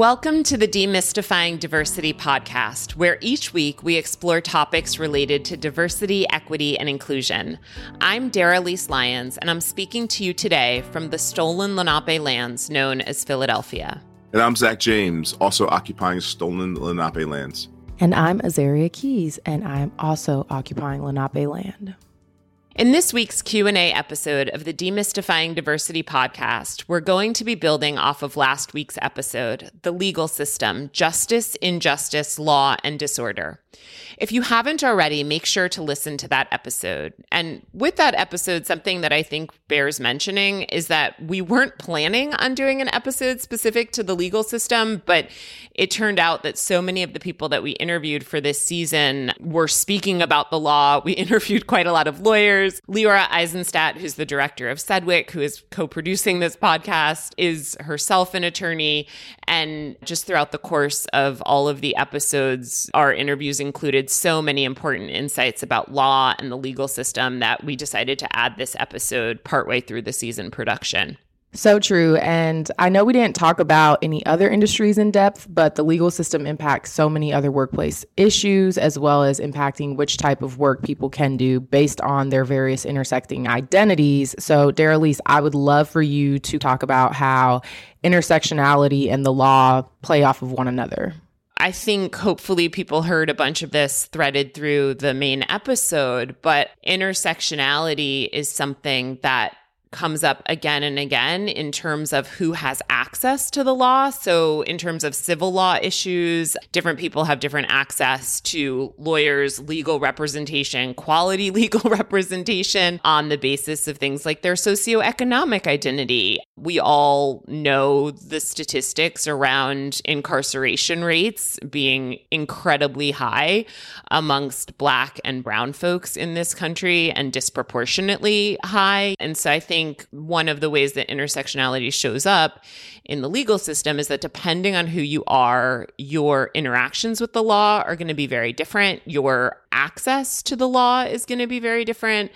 Welcome to the Demystifying Diversity podcast, where each week we explore topics related to diversity, equity, and inclusion. I'm Daralyse Lyons, and I'm speaking to you today from the stolen Lenape lands known as Philadelphia. And I'm Zack James, also occupying stolen Lenape lands. And I'm Azaria Keys, and I'm also occupying Lenape land. In this week's Q&A episode of the Demystifying Diversity podcast, we're going to be building off of last week's episode, The Legal System: Justice, Injustice, Law, and Disorder. If you haven't already, make sure to listen to that episode. And with that episode, something that I think bears mentioning is that we weren't planning on doing an episode specific to the legal system, but it turned out that so many of the people that we interviewed for this season were speaking about the law. We interviewed quite a lot of lawyers. Leora Eisenstadt, who's the director of CEDWC, who is co producing this podcast, is herself an attorney. And just throughout the course of all of the episodes, our interviews included so many important insights about law and the legal system that we decided to add this episode partway through the season production. So true. And I know we didn't talk about any other industries in depth, but the legal system impacts so many other workplace issues, as well as impacting which type of work people can do based on their various intersecting identities. So, Daralyse, I would love for you to talk about how intersectionality and the law play off of one another. I think hopefully people heard a bunch of this threaded through the main episode, but intersectionality is something that comes up again and again in terms of who has access to the law. So, in terms of civil law issues, different people have different access to lawyers, legal representation, quality legal representation on the basis of things like their socioeconomic identity. We all know the statistics around incarceration rates being incredibly high amongst Black and Brown folks in this country and disproportionately high. And so, I think think one of the ways that intersectionality shows up in the legal system is that depending on who you are, your interactions with the law are going to be very different. Your access to the law is going to be very different.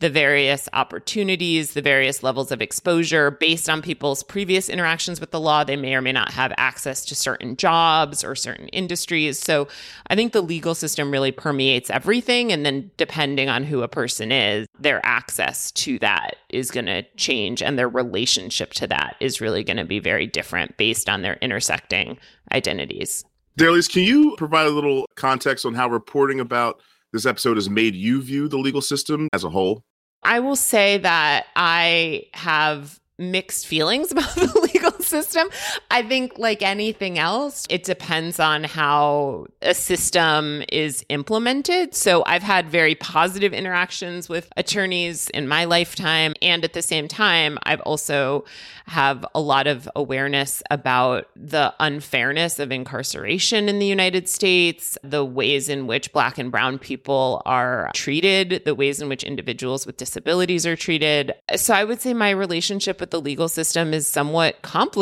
The various opportunities, the various levels of exposure based on people's previous interactions with the law, they may or may not have access to certain jobs or certain industries. So I think the legal system really permeates everything. And then depending on who a person is, their access to that is going to change and their relationship to that is really going to be very different based on their intersecting identities. Daralyse, can you provide a little context on how reporting about this episode has made you view the legal system as a whole? I will say that I have mixed feelings about the legal system. I think, like anything else, it depends on how a system is implemented. So, I've had very positive interactions with attorneys in my lifetime. And at the same time, I've also have a lot of awareness about the unfairness of incarceration in the United States, the ways in which Black and Brown people are treated, the ways in which individuals with disabilities are treated. So I would say my relationship with the legal system is somewhat complicated.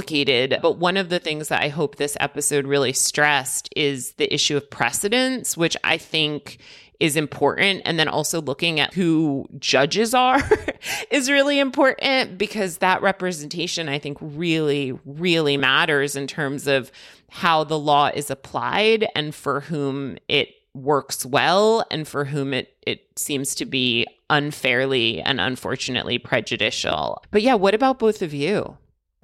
But one of the things that I hope this episode really stressed is the issue of precedence, which I think is important. And then also looking at who judges are is really important because that representation, I think, really, really matters in terms of how the law is applied and for whom it works well and for whom it, it seems to be unfairly and unfortunately prejudicial. But yeah, what about both of you?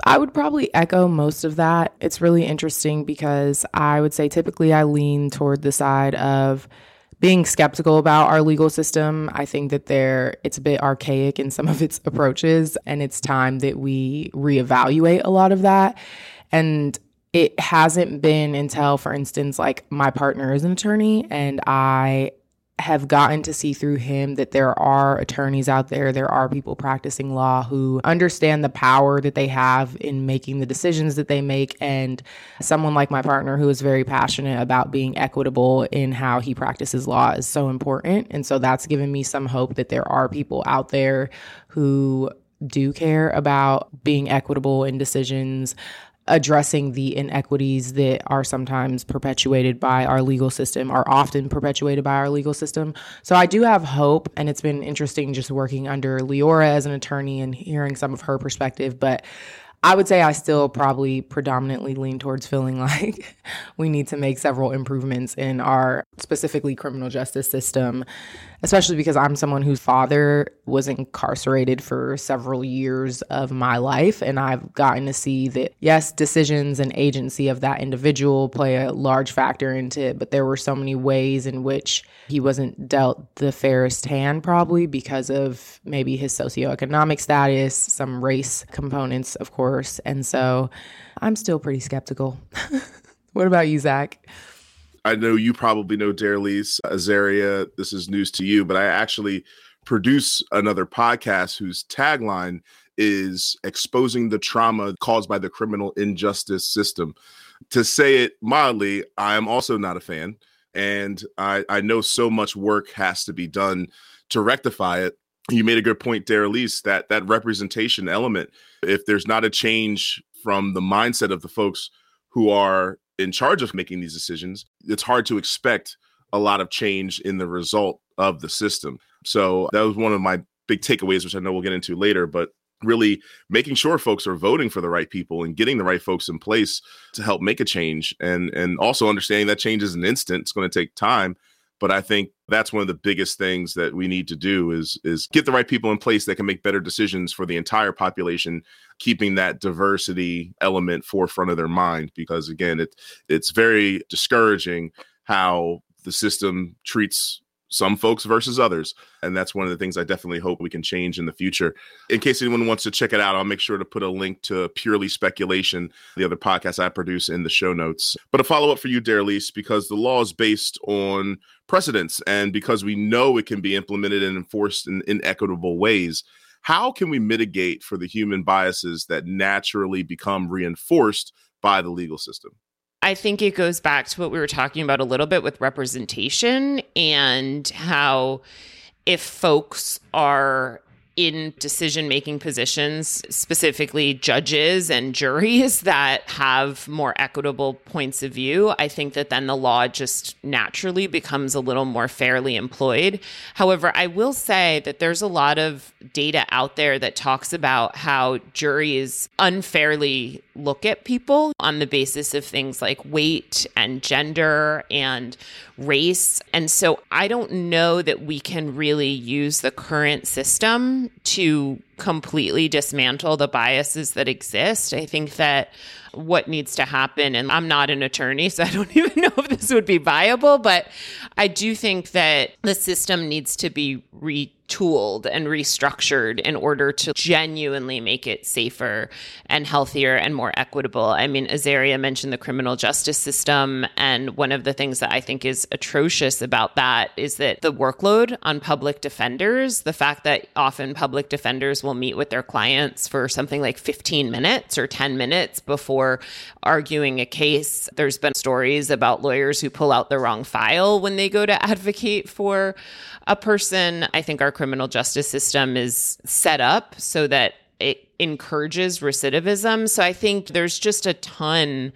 I would probably echo most of that. It's really interesting because I would say typically I lean toward the side of being skeptical about our legal system. I think that there it's a bit archaic in some of its approaches and it's time that we reevaluate a lot of that. And it hasn't been until for instance like my partner is an attorney and I have gotten to see through him that there are attorneys out there, there are people practicing law who understand the power that they have in making the decisions that they make. And someone like my partner who is very passionate about being equitable in how he practices law is so important. And so that's given me some hope that there are people out there who do care about being equitable in decisions, addressing the inequities that are sometimes perpetuated by our legal system, are often perpetuated by our legal system. So I do have hope, and it's been interesting just working under Leora as an attorney and hearing some of her perspective. But I would say I still probably predominantly lean towards feeling like we need to make several improvements in our specifically criminal justice system, especially because I'm someone whose father was incarcerated for several years of my life. And I've gotten to see that, yes, decisions and agency of that individual play a large factor into it, but there were so many ways in which he wasn't dealt the fairest hand, probably because of maybe his socioeconomic status, some race components, of course. And so I'm still pretty skeptical. what about you, Zack? I know you probably know Daralyse Azaria. This is news to you, but I actually produce another podcast whose tagline is exposing the trauma caused by the criminal injustice system. To say it mildly, I am also not a fan. And I, I know so much work has to be done to rectify it you made a good point there, that that representation element. If there's not a change from the mindset of the folks who are in charge of making these decisions, it's hard to expect a lot of change in the result of the system. So that was one of my big takeaways, which I know we'll get into later. But really making sure folks are voting for the right people and getting the right folks in place to help make a change and and also understanding that change is an instant it's going to take time but I think that's one of the biggest things that we need to do is is get the right people in place that can make better decisions for the entire population, keeping that diversity element forefront of their mind. Because again, it it's very discouraging how the system treats some folks versus others. And that's one of the things I definitely hope we can change in the future. In case anyone wants to check it out, I'll make sure to put a link to Purely Speculation, the other podcast I produce, in the show notes. But a follow up for you, Daralyse, because the law is based on precedents and because we know it can be implemented and enforced in inequitable ways. How can we mitigate for the human biases that naturally become reinforced by the legal system? I think it goes back to what we were talking about a little bit with representation and how if folks are in decision making positions, specifically judges and juries that have more equitable points of view, I think that then the law just naturally becomes a little more fairly employed. However, I will say that there's a lot of data out there that talks about how juries unfairly look at people on the basis of things like weight and gender and race. And so I don't know that we can really use the current system to completely dismantle the biases that exist. I think that what needs to happen, and I'm not an attorney, so I don't even know if this would be viable, but I do think that the system needs to be retooled and restructured in order to genuinely make it safer and healthier and more equitable. I mean, Azaria mentioned the criminal justice system. And one of the things that I think is atrocious about that is that the workload on public defenders, the fact that often public defenders will meet with their clients for something like 15 minutes or 10 minutes before arguing a case. There's been stories about lawyers who pull out the wrong file when they go to advocate for a person. I think our criminal justice system is set up so that it encourages recidivism. So I think there's just a ton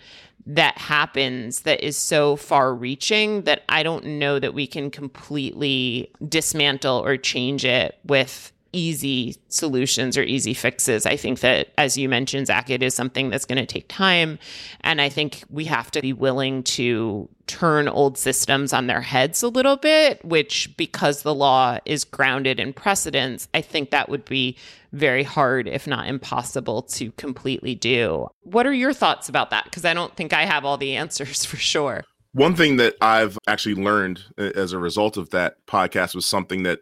that happens that is so far reaching that I don't know that we can completely dismantle or change it with easy solutions or easy fixes. I think that, as you mentioned, Zack, it is something that's going to take time. And I think we have to be willing to turn old systems on their heads a little bit, which, because the law is grounded in precedents, I think that would be very hard, if not impossible, to completely do. What are your thoughts about that? Because I don't think I have all the answers for sure. One thing that I've actually learned uh, as a result of that podcast was something that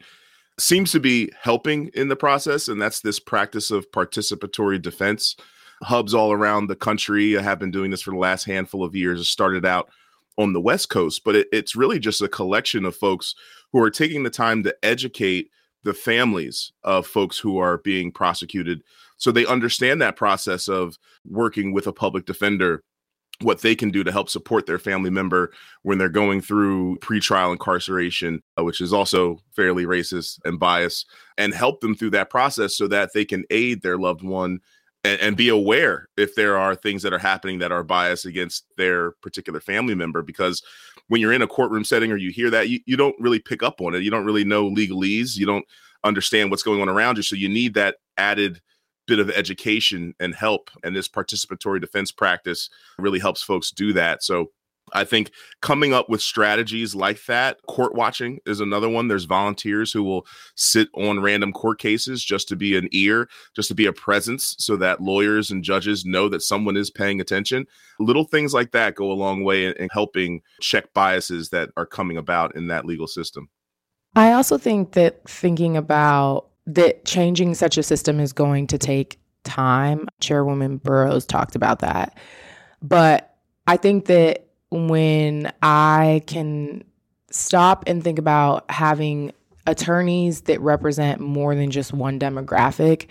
seems to be helping in the process, and that's this practice of participatory defense. Hubs all around the country have been doing this for the last handful of years. It started out on the West Coast, but it, it's really just a collection of folks who are taking the time to educate the families of folks who are being prosecuted so they understand that process of working with a public defender what they can do to help support their family member when they're going through pretrial incarceration, uh, which is also fairly racist and biased, and help them through that process so that they can aid their loved one and, and, be aware if there are things that are happening that are biased against their particular family member. Because when you're in a courtroom setting or you hear that, you, you don't really pick up on it. You don't really know legalese. You don't understand what's going on around you. So you need that added bit of education and help. And this participatory defense practice really helps folks do that. So I think coming up with strategies like that, court watching is another one. There's volunteers who will sit on random court cases just to be an ear, just to be a presence so that lawyers and judges know that someone is paying attention. Little things like that go a long way in, in helping check biases that are coming about in that legal system. I also think that thinking about that changing such a system is going to take time. Chairwoman Burroughs talked about that. But I think that when I can stop and think about having attorneys that represent more than just one demographic,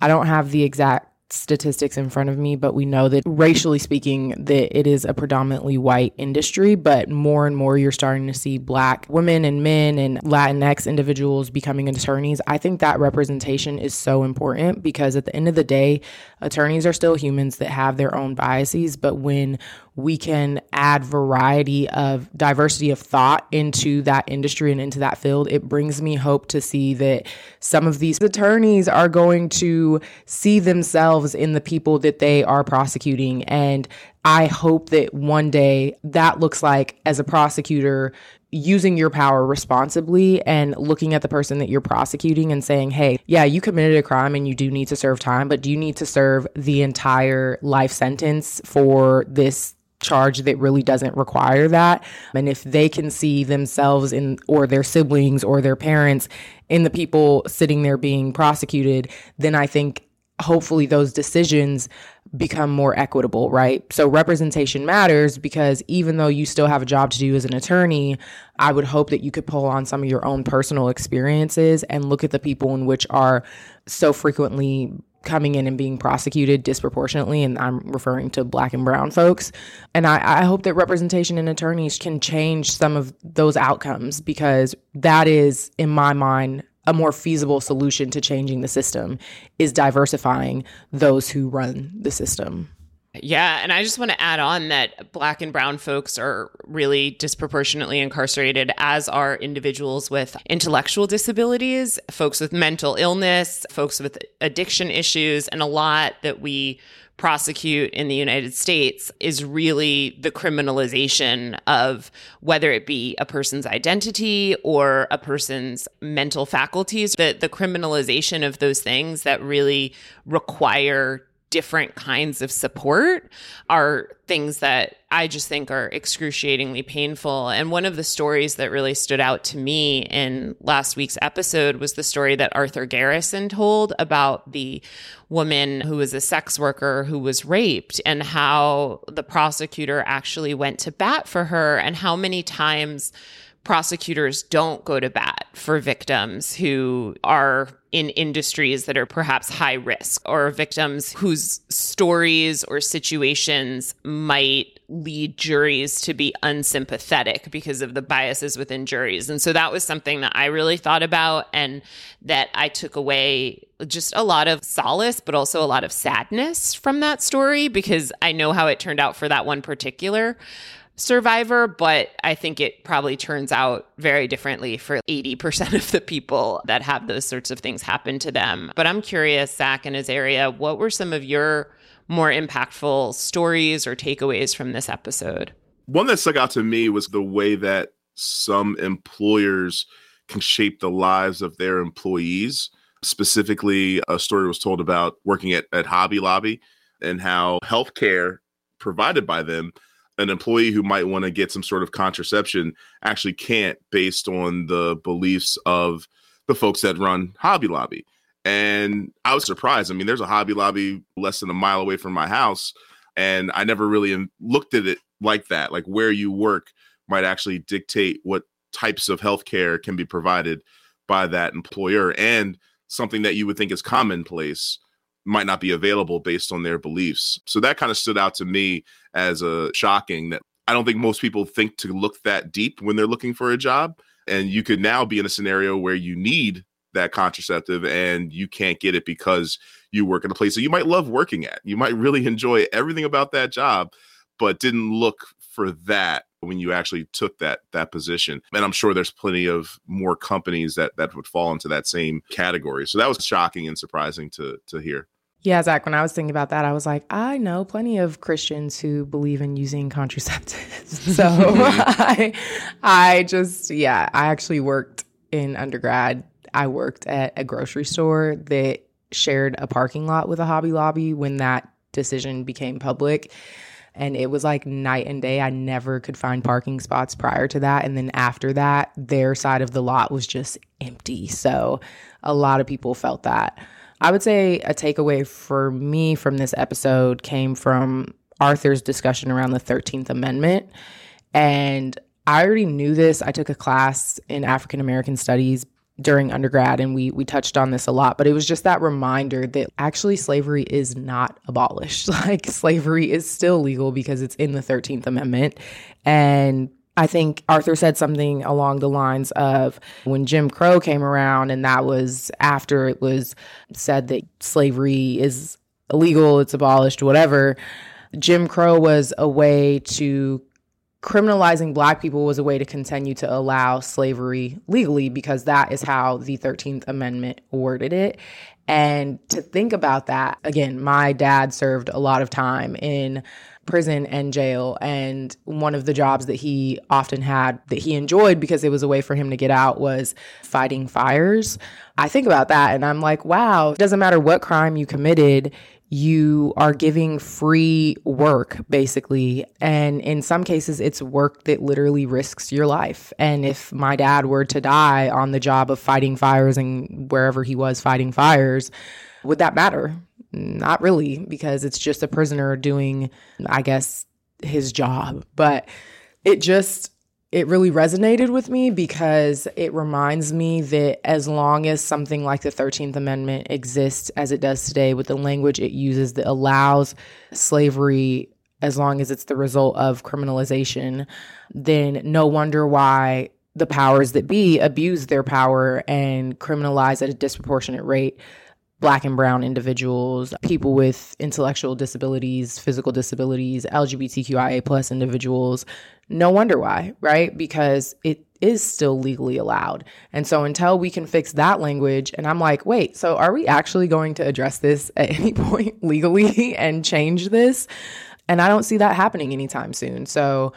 I don't have the exact statistics in front of me, but we know that racially speaking, that it is a predominantly white industry, but more and more you're starting to see black women and men and Latinx individuals becoming attorneys. I think that representation is so important because at the end of the day, attorneys are still humans that have their own biases, but when we can add variety of diversity of thought into that industry and into that field, it brings me hope to see that some of these attorneys are going to see themselves in the people that they are prosecuting. And I hope that one day that looks like, as a prosecutor, using your power responsibly and looking at the person that you're prosecuting and saying, hey, yeah, you committed a crime and you do need to serve time, but do you need to serve the entire life sentence for this charge that really doesn't require that. And if they can see themselves in or their siblings or their parents in the people sitting there being prosecuted, then I think hopefully those decisions become more equitable, right? So representation matters because even though you still have a job to do as an attorney, I would hope that you could pull on some of your own personal experiences and look at the people in which are so frequently coming in and being prosecuted disproportionately, and I'm referring to black and brown folks. And I, I, hope that representation and attorneys can change some of those outcomes because that is, in my mind, a more feasible solution to changing the system is diversifying those who run the system. Yeah, and I just want to add on that black and brown folks are really disproportionately incarcerated, as are individuals with intellectual disabilities, folks with mental illness, folks with addiction issues, and a lot that we prosecute in the United States is really the criminalization of whether it be a person's identity or a person's mental faculties, the, the criminalization of those things that really require different kinds of support are things that I just think are excruciatingly painful. And one of the stories that really stood out to me in last week's episode was the story that Arthur Garrison told about the woman who was a sex worker who was raped and how the prosecutor actually went to bat for her and how many times prosecutors don't go to bat for victims who are in industries that are perhaps high risk or victims whose stories or situations might lead juries to be unsympathetic because of the biases within juries. And so that was something that I really thought about and that I took away just a lot of solace, but also a lot of sadness from that story because I know how it turned out for that one particular survivor, but I think it probably turns out very differently for 80% of the people that have those sorts of things happen to them. But I'm curious, Zack and Azaria, what were some of your more impactful stories or takeaways from this episode? One that stuck out to me was the way that some employers can shape the lives of their employees. Specifically, a story was told about working at, at Hobby Lobby and how healthcare provided by them an employee who might want to get some sort of contraception actually can't based on the beliefs of the folks that run Hobby Lobby. And I was surprised. I mean, there's a Hobby Lobby less than a mile away from my house. And I never really looked at it like that. Like where you work might actually dictate what types of healthcare can be provided by that employer and something that you would think is commonplace might not be available based on their beliefs. So that kind of stood out to me as a shocking that I don't think most people think to look that deep when they're looking for a job. And you could now be in a scenario where you need that contraceptive and you can't get it because you work in a place that you might love working at. You might really enjoy everything about that job, but didn't look for that when you actually took that that position. And I'm sure there's plenty of more companies that that would fall into that same category. So that was shocking and surprising to to hear. Yeah, Zack, when I was thinking about that, I was like, I know plenty of Christians who believe in using contraceptives. so I, I just, yeah, I actually worked in undergrad. I worked at a grocery store that shared a parking lot with a Hobby Lobby when that decision became public. And it was like night and day. I never could find parking spots prior to that. And then after that, their side of the lot was just empty. So a lot of people felt that. I would say a takeaway for me from this episode came from Arthur's discussion around the 13th Amendment. And I already knew this. I took a class in African American studies during undergrad and we we touched on this a lot but it was just that reminder that actually slavery is not abolished like slavery is still legal because it's in the 13th amendment and I think Arthur said something along the lines of when Jim Crow came around, and that was after it was said that slavery is illegal, it's abolished, whatever. Jim Crow was a way to criminalizing black people was a way to continue to allow slavery legally because that is how the 13th Amendment worded it. And to think about that, again, my dad served a lot of time in prison and jail. And one of the jobs that he often had that he enjoyed because it was a way for him to get out was fighting fires. I think about that and I'm like, wow, it doesn't matter what crime you committed, you are giving free work basically. And in some cases, it's work that literally risks your life. And if my dad were to die on the job of fighting fires and wherever he was fighting fires, would that matter? Not really, because it's just a prisoner doing, I guess, his job. But it just, it really resonated with me because it reminds me that as long as something like the 13th Amendment exists as it does today with the language it uses that allows slavery as long as it's the result of criminalization, then no wonder why the powers that be abuse their power and criminalize at a disproportionate rate black and brown individuals, people with intellectual disabilities, physical disabilities, LGBTQIA plus individuals. No wonder why, right? Because it is still legally allowed. And so until we can fix that language, and I'm like, wait, so are we actually going to address this at any point legally and change this? And I don't see that happening anytime soon. So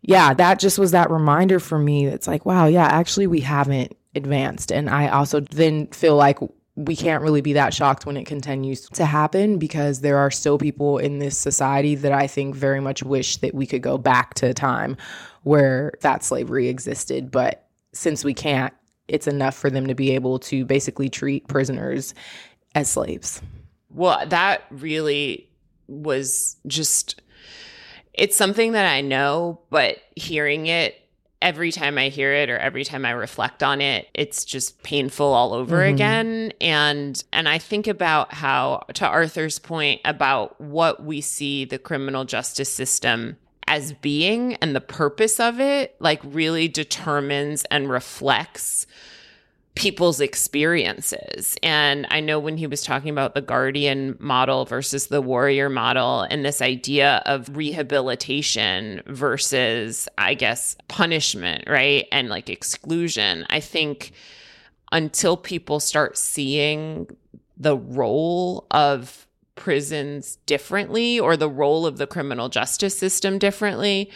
yeah, that just was that reminder for me. It's like, wow, yeah, actually we haven't advanced. And I also then feel like we can't really be that shocked when it continues to happen because there are still people in this society that I think very much wish that we could go back to a time where that slavery existed. But since we can't, it's enough for them to be able to basically treat prisoners as slaves. Well, that really was just, it's something that I know, but hearing it every time I hear it or every time I reflect on it, it's just painful all over mm-hmm. again. And and I think about how to Arthur's point about what we see the criminal justice system as being and the purpose of it like really determines and reflects people's experiences. And I know when he was talking about the guardian model versus the warrior model and this idea of rehabilitation versus, I guess, punishment, right? And like exclusion, I think until people start seeing the role of prisons differently or the role of the criminal justice system differently,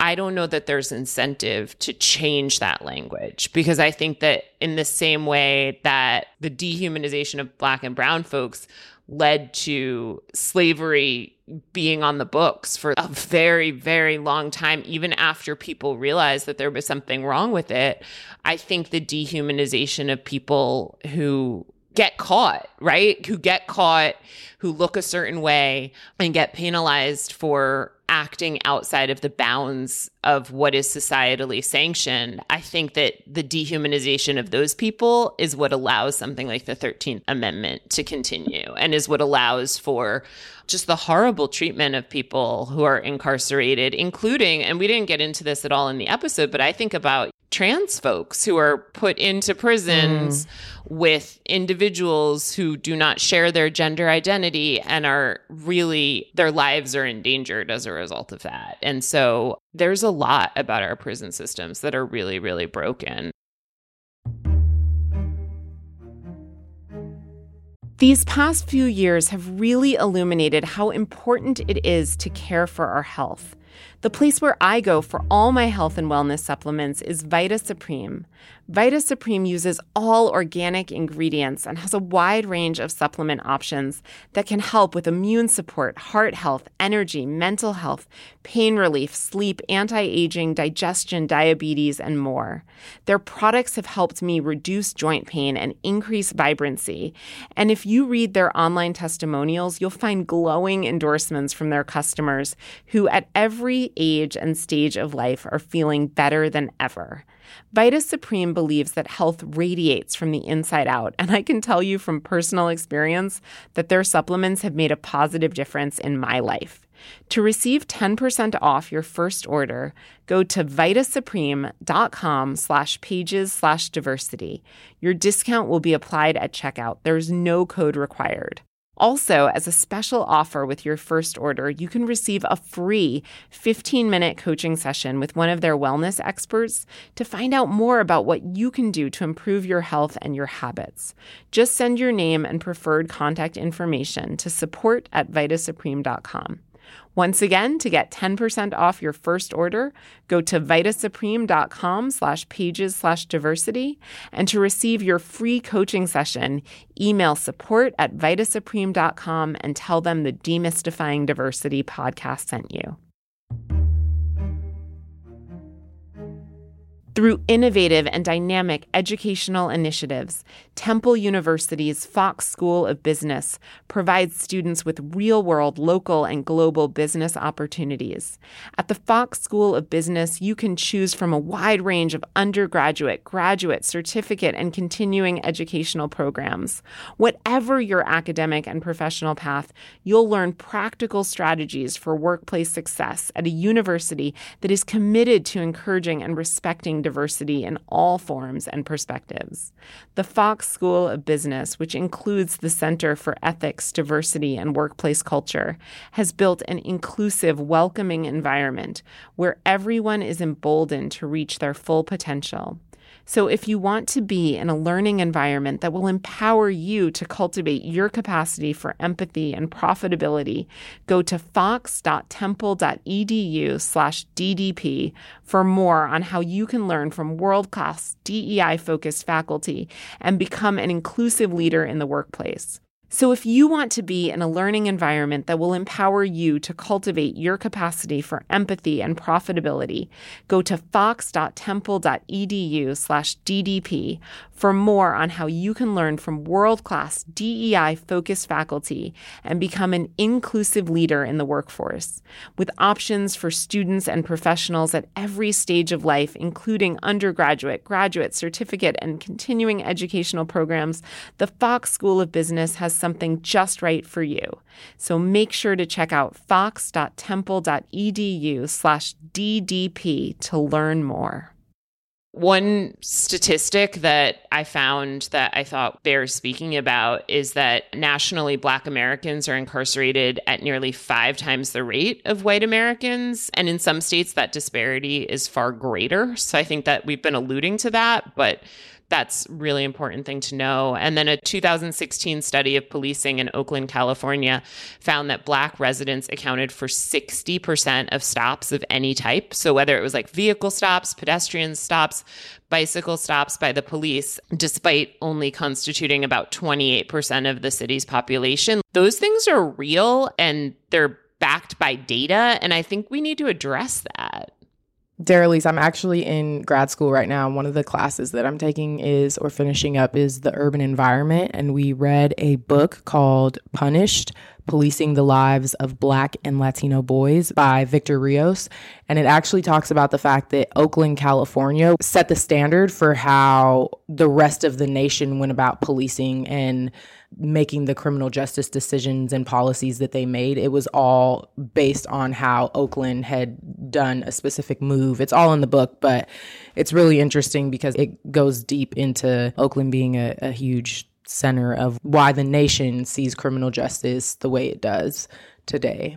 I don't know that there's incentive to change that language because I think that in the same way that the dehumanization of black and brown folks led to slavery being on the books for a very, very long time, even after people realized that there was something wrong with it. I think the dehumanization of people who get caught, right? Who get caught, who look a certain way and get penalized for acting outside of the bounds of what is societally sanctioned, I think that the dehumanization of those people is what allows something like the 13th Amendment to continue and is what allows for just the horrible treatment of people who are incarcerated, including, and we didn't get into this at all in the episode, but I think about trans folks who are put into prisons mm. with individuals who do not share their gender identity and are really, their lives are endangered as a result of that. And so there's a lot about our prison systems that are really, really broken. These past few years have really illuminated how important it is to care for our health. The place where I go for all my health and wellness supplements is Vita Supreme. Vita Supreme uses all organic ingredients and has a wide range of supplement options that can help with immune support, heart health, energy, mental health, pain relief, sleep, anti aging, digestion, diabetes, and more. Their products have helped me reduce joint pain and increase vibrancy. And if you read their online testimonials, you'll find glowing endorsements from their customers who, at every age and stage of life, are feeling better than ever. Vita Supreme believes that health radiates from the inside out, and I can tell you from personal experience that their supplements have made a positive difference in my life. To receive 10% off your first order, go to vitasupreme.com slash pages slash diversity. Your discount will be applied at checkout. There's no code required. Also, as a special offer with your first order, you can receive a free 15 minute coaching session with one of their wellness experts to find out more about what you can do to improve your health and your habits. Just send your name and preferred contact information to support at vitasupreme.com. Once again, to get 10% off your first order, go to vitasupreme.com slash pages slash diversity. And to receive your free coaching session, email support at vitasupreme.com and tell them the Demystifying Diversity podcast sent you. Through innovative and dynamic educational initiatives, Temple University's Fox School of Business provides students with real world, local, and global business opportunities. At the Fox School of Business, you can choose from a wide range of undergraduate, graduate, certificate, and continuing educational programs. Whatever your academic and professional path, you'll learn practical strategies for workplace success at a university that is committed to encouraging and respecting diversity in all forms and perspectives. The Fox School of Business, which includes the Center for Ethics, Diversity, and Workplace Culture, has built an inclusive, welcoming environment where everyone is emboldened to reach their full potential. So, if you want to be in a learning environment that will empower you to cultivate your capacity for empathy and profitability, go to fox.temple.edu/ddp for more on how you can learn from world-class DEI-focused faculty and become an inclusive leader in the workplace. So, if you want to be in a learning environment that will empower you to cultivate your capacity for empathy and profitability, go to fox.temple.edu/ddp for more on how you can learn from world-class DEI-focused faculty and become an inclusive leader in the workforce, with options for students and professionals at every stage of life, including undergraduate, graduate, certificate, and continuing educational programs. The Fox School of Business has something just right for you. So make sure to check out fox.temple.edu slash DDP to learn more. One statistic that I found that I thought bears speaking about is that nationally, Black Americans are incarcerated at nearly five times the rate of white Americans. And in some states, that disparity is far greater. So I think that we've been alluding to that, but that's really important thing to know. And then a 2016 study of policing in Oakland, California found that black residents accounted for 60% of stops of any type. So whether it was like vehicle stops, pedestrian stops, bicycle stops by the police, despite only constituting about 28% of the city's population, those things are real and they're backed by data. And I think we need to address that. Daralyse, I'm actually in grad school right now. One of the classes that I'm taking is, or finishing up, is the urban environment. And we read a book called Punished Policing the Lives of Black and Latino Boys by Victor Rios. And it actually talks about the fact that Oakland, California set the standard for how the rest of the nation went about policing and making the criminal justice decisions and policies that they made. It was all based on how Oakland had done a specific move. It's all in the book, but it's really interesting because it goes deep into Oakland being a, a huge center of why the nation sees criminal justice the way it does today.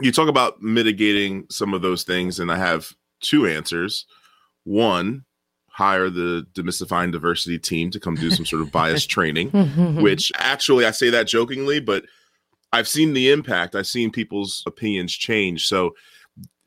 You talk about mitigating some of those things, and I have two answers. One, hire the demystifying diversity team to come do some sort of bias training, which actually I say that jokingly, but I've seen the impact. I've seen people's opinions change. So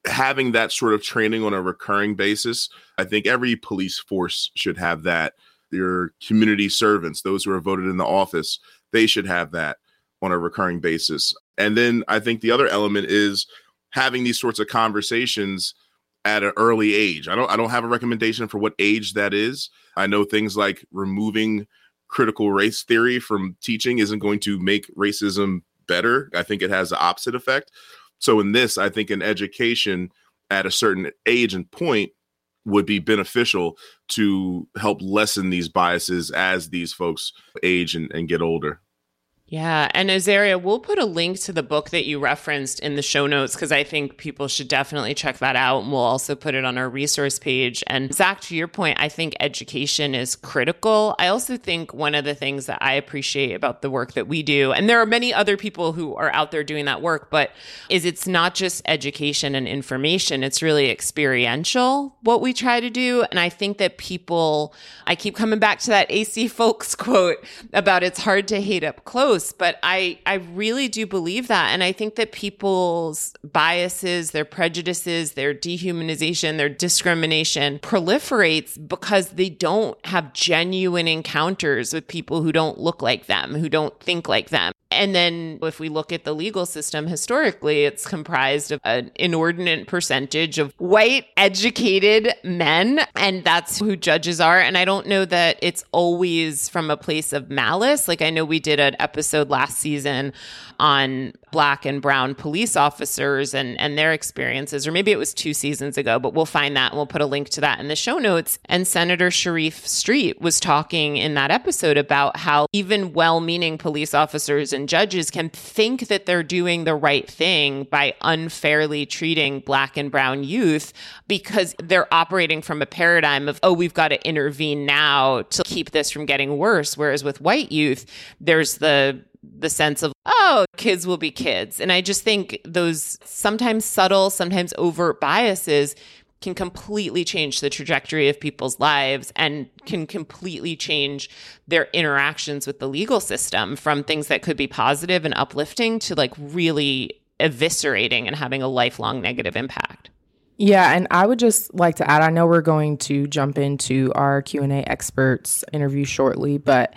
having that sort of training on a recurring basis, I think every police force should have that. Your community servants, those who are voted in the office, they should have that on a recurring basis. And then I think the other element is having these sorts of conversations at an early age. I don't I don't have a recommendation for what age that is. I know things like removing critical race theory from teaching isn't going to make racism better. I think it has the opposite effect. So in this, I think an education at a certain age and point would be beneficial to help lessen these biases as these folks age and, and get older. Yeah. And Azaria, we'll put a link to the book that you referenced in the show notes because I think people should definitely check that out. And we'll also put it on our resource page. And Zack, to your point, I think education is critical. I also think one of the things that I appreciate about the work that we do, and there are many other people who are out there doing that work, but is it's not just education and information, it's really experiential what we try to do. And I think that people, I keep coming back to that AC Folks quote about it's hard to hate up close close, but I I really do believe that and I think that people's biases, their prejudices, their dehumanization, their discrimination proliferates because they don't have genuine encounters with people who don't look like them, who don't think like them. And then if we look at the legal system historically, it's comprised of an inordinate percentage of white, educated men. And that's who judges are. And I don't know that it's always from a place of malice. Like I know we did an episode last season on black and brown police officers and, and their experiences, or maybe it was two seasons ago, but we'll find that and we'll put a link to that in the show notes. And Senator Sharif Street was talking in that episode about how even well meaning police officers and judges can think that they're doing the right thing by unfairly treating black and brown youth because they're operating from a paradigm of, oh, we've got to intervene now to keep this from getting worse. Whereas with white youth, there's the the sense of, oh, kids will be kids. And I just think those sometimes subtle, sometimes overt biases can completely change the trajectory of people's lives and can completely change their interactions with the legal system from things that could be positive and uplifting to like really eviscerating and having a lifelong negative impact. Yeah, and I would just like to add I know we're going to jump into our Q&A experts interview shortly, but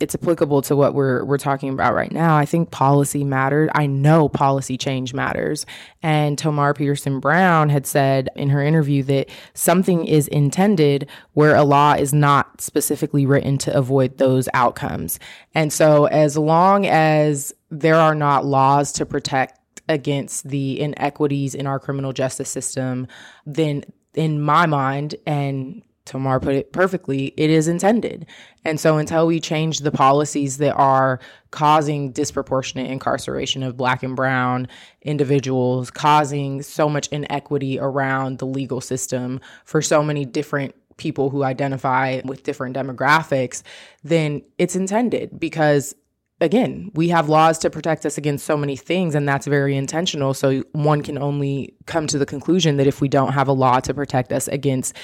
it's applicable to what we're we're talking about right now. I think policy matters. I know policy change matters. And Tomar Pierson-Brown had said in her interview that something is intended where a law is not specifically written to avoid those outcomes. And so as long as there are not laws to protect against the inequities in our criminal justice system, then in my mind and Tomar put it perfectly, it is intended. And so until we change the policies that are causing disproportionate incarceration of black and brown individuals, causing so much inequity around the legal system for so many different people who identify with different demographics, then it's intended because again, we have laws to protect us against so many things, and that's very intentional. So one can only come to the conclusion that if we don't have a law to protect us against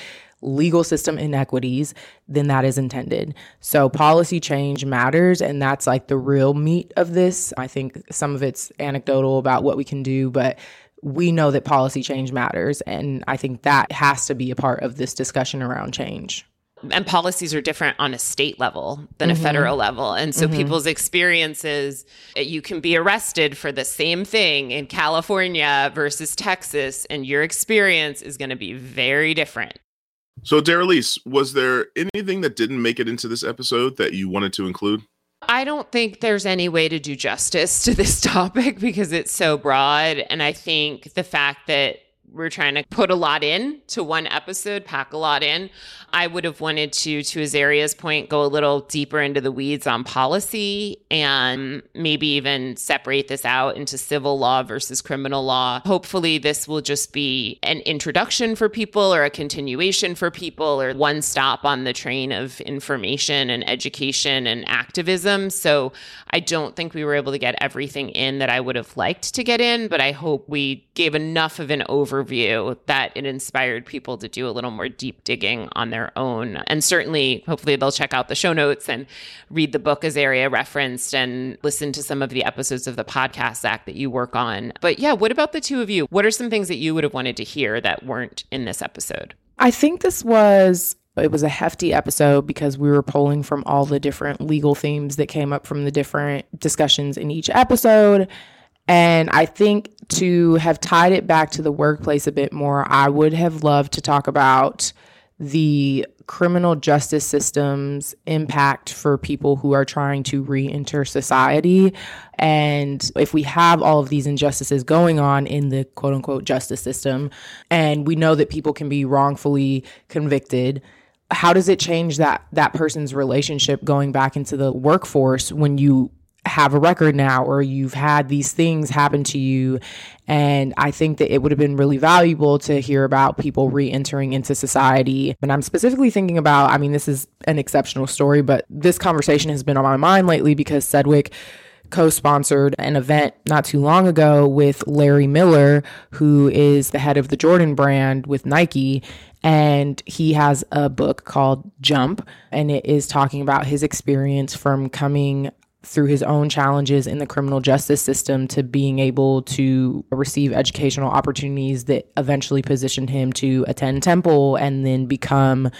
legal system inequities, than that is intended. So policy change matters, and that's like the real meat of this. I think some of it's anecdotal about what we can do, but we know that policy change matters. And I think that has to be a part of this discussion around change and policies are different on a state level than mm-hmm. a federal level. And so mm-hmm. people's experiences, you can be arrested for the same thing in California versus Texas, and your experience is going to be very different. So, Daralyse, was there anything that didn't make it into this episode that you wanted to include? I don't think there's any way to do justice to this topic because it's so broad. And I think the fact that we're trying to put a lot in to one episode, pack a lot in. I would have wanted to, to Azaria's point, go a little deeper into the weeds on policy and maybe even separate this out into civil law versus criminal law. Hopefully, this will just be an introduction for people or a continuation for people or one stop on the train of information and education and activism. So I don't think we were able to get everything in that I would have liked to get in, but I hope we gave enough of an overview overview that it inspired people to do a little more deep digging on their own. And certainly, hopefully, they'll check out the show notes and read the book Azaria referenced and listen to some of the episodes of the podcast, Zack, that you work on. But yeah, what about the two of you? What are some things that you would have wanted to hear that weren't in this episode? I think this was it was a hefty episode because we were pulling from all the different legal themes that came up from the different discussions in each episode. And I think to have tied it back to the workplace a bit more, I would have loved to talk about the criminal justice system's impact for people who are trying to re enter society. And if we have all of these injustices going on in the quote unquote justice system, and we know that people can be wrongfully convicted, how does it change that that person's relationship going back into the workforce when you have a record now or you've had these things happen to you. And i think that it would have been really valuable to hear about people re-entering into society. And i'm specifically thinking about i mean this is an exceptional story but this conversation has been on my mind lately because sedgwick co-sponsored an event not too long ago with larry miller who is the head of the jordan brand with nike. And he has a book called Jump, and it is talking about his experience from coming through his own challenges in the criminal justice system to being able to receive educational opportunities that eventually positioned him to attend temple and then become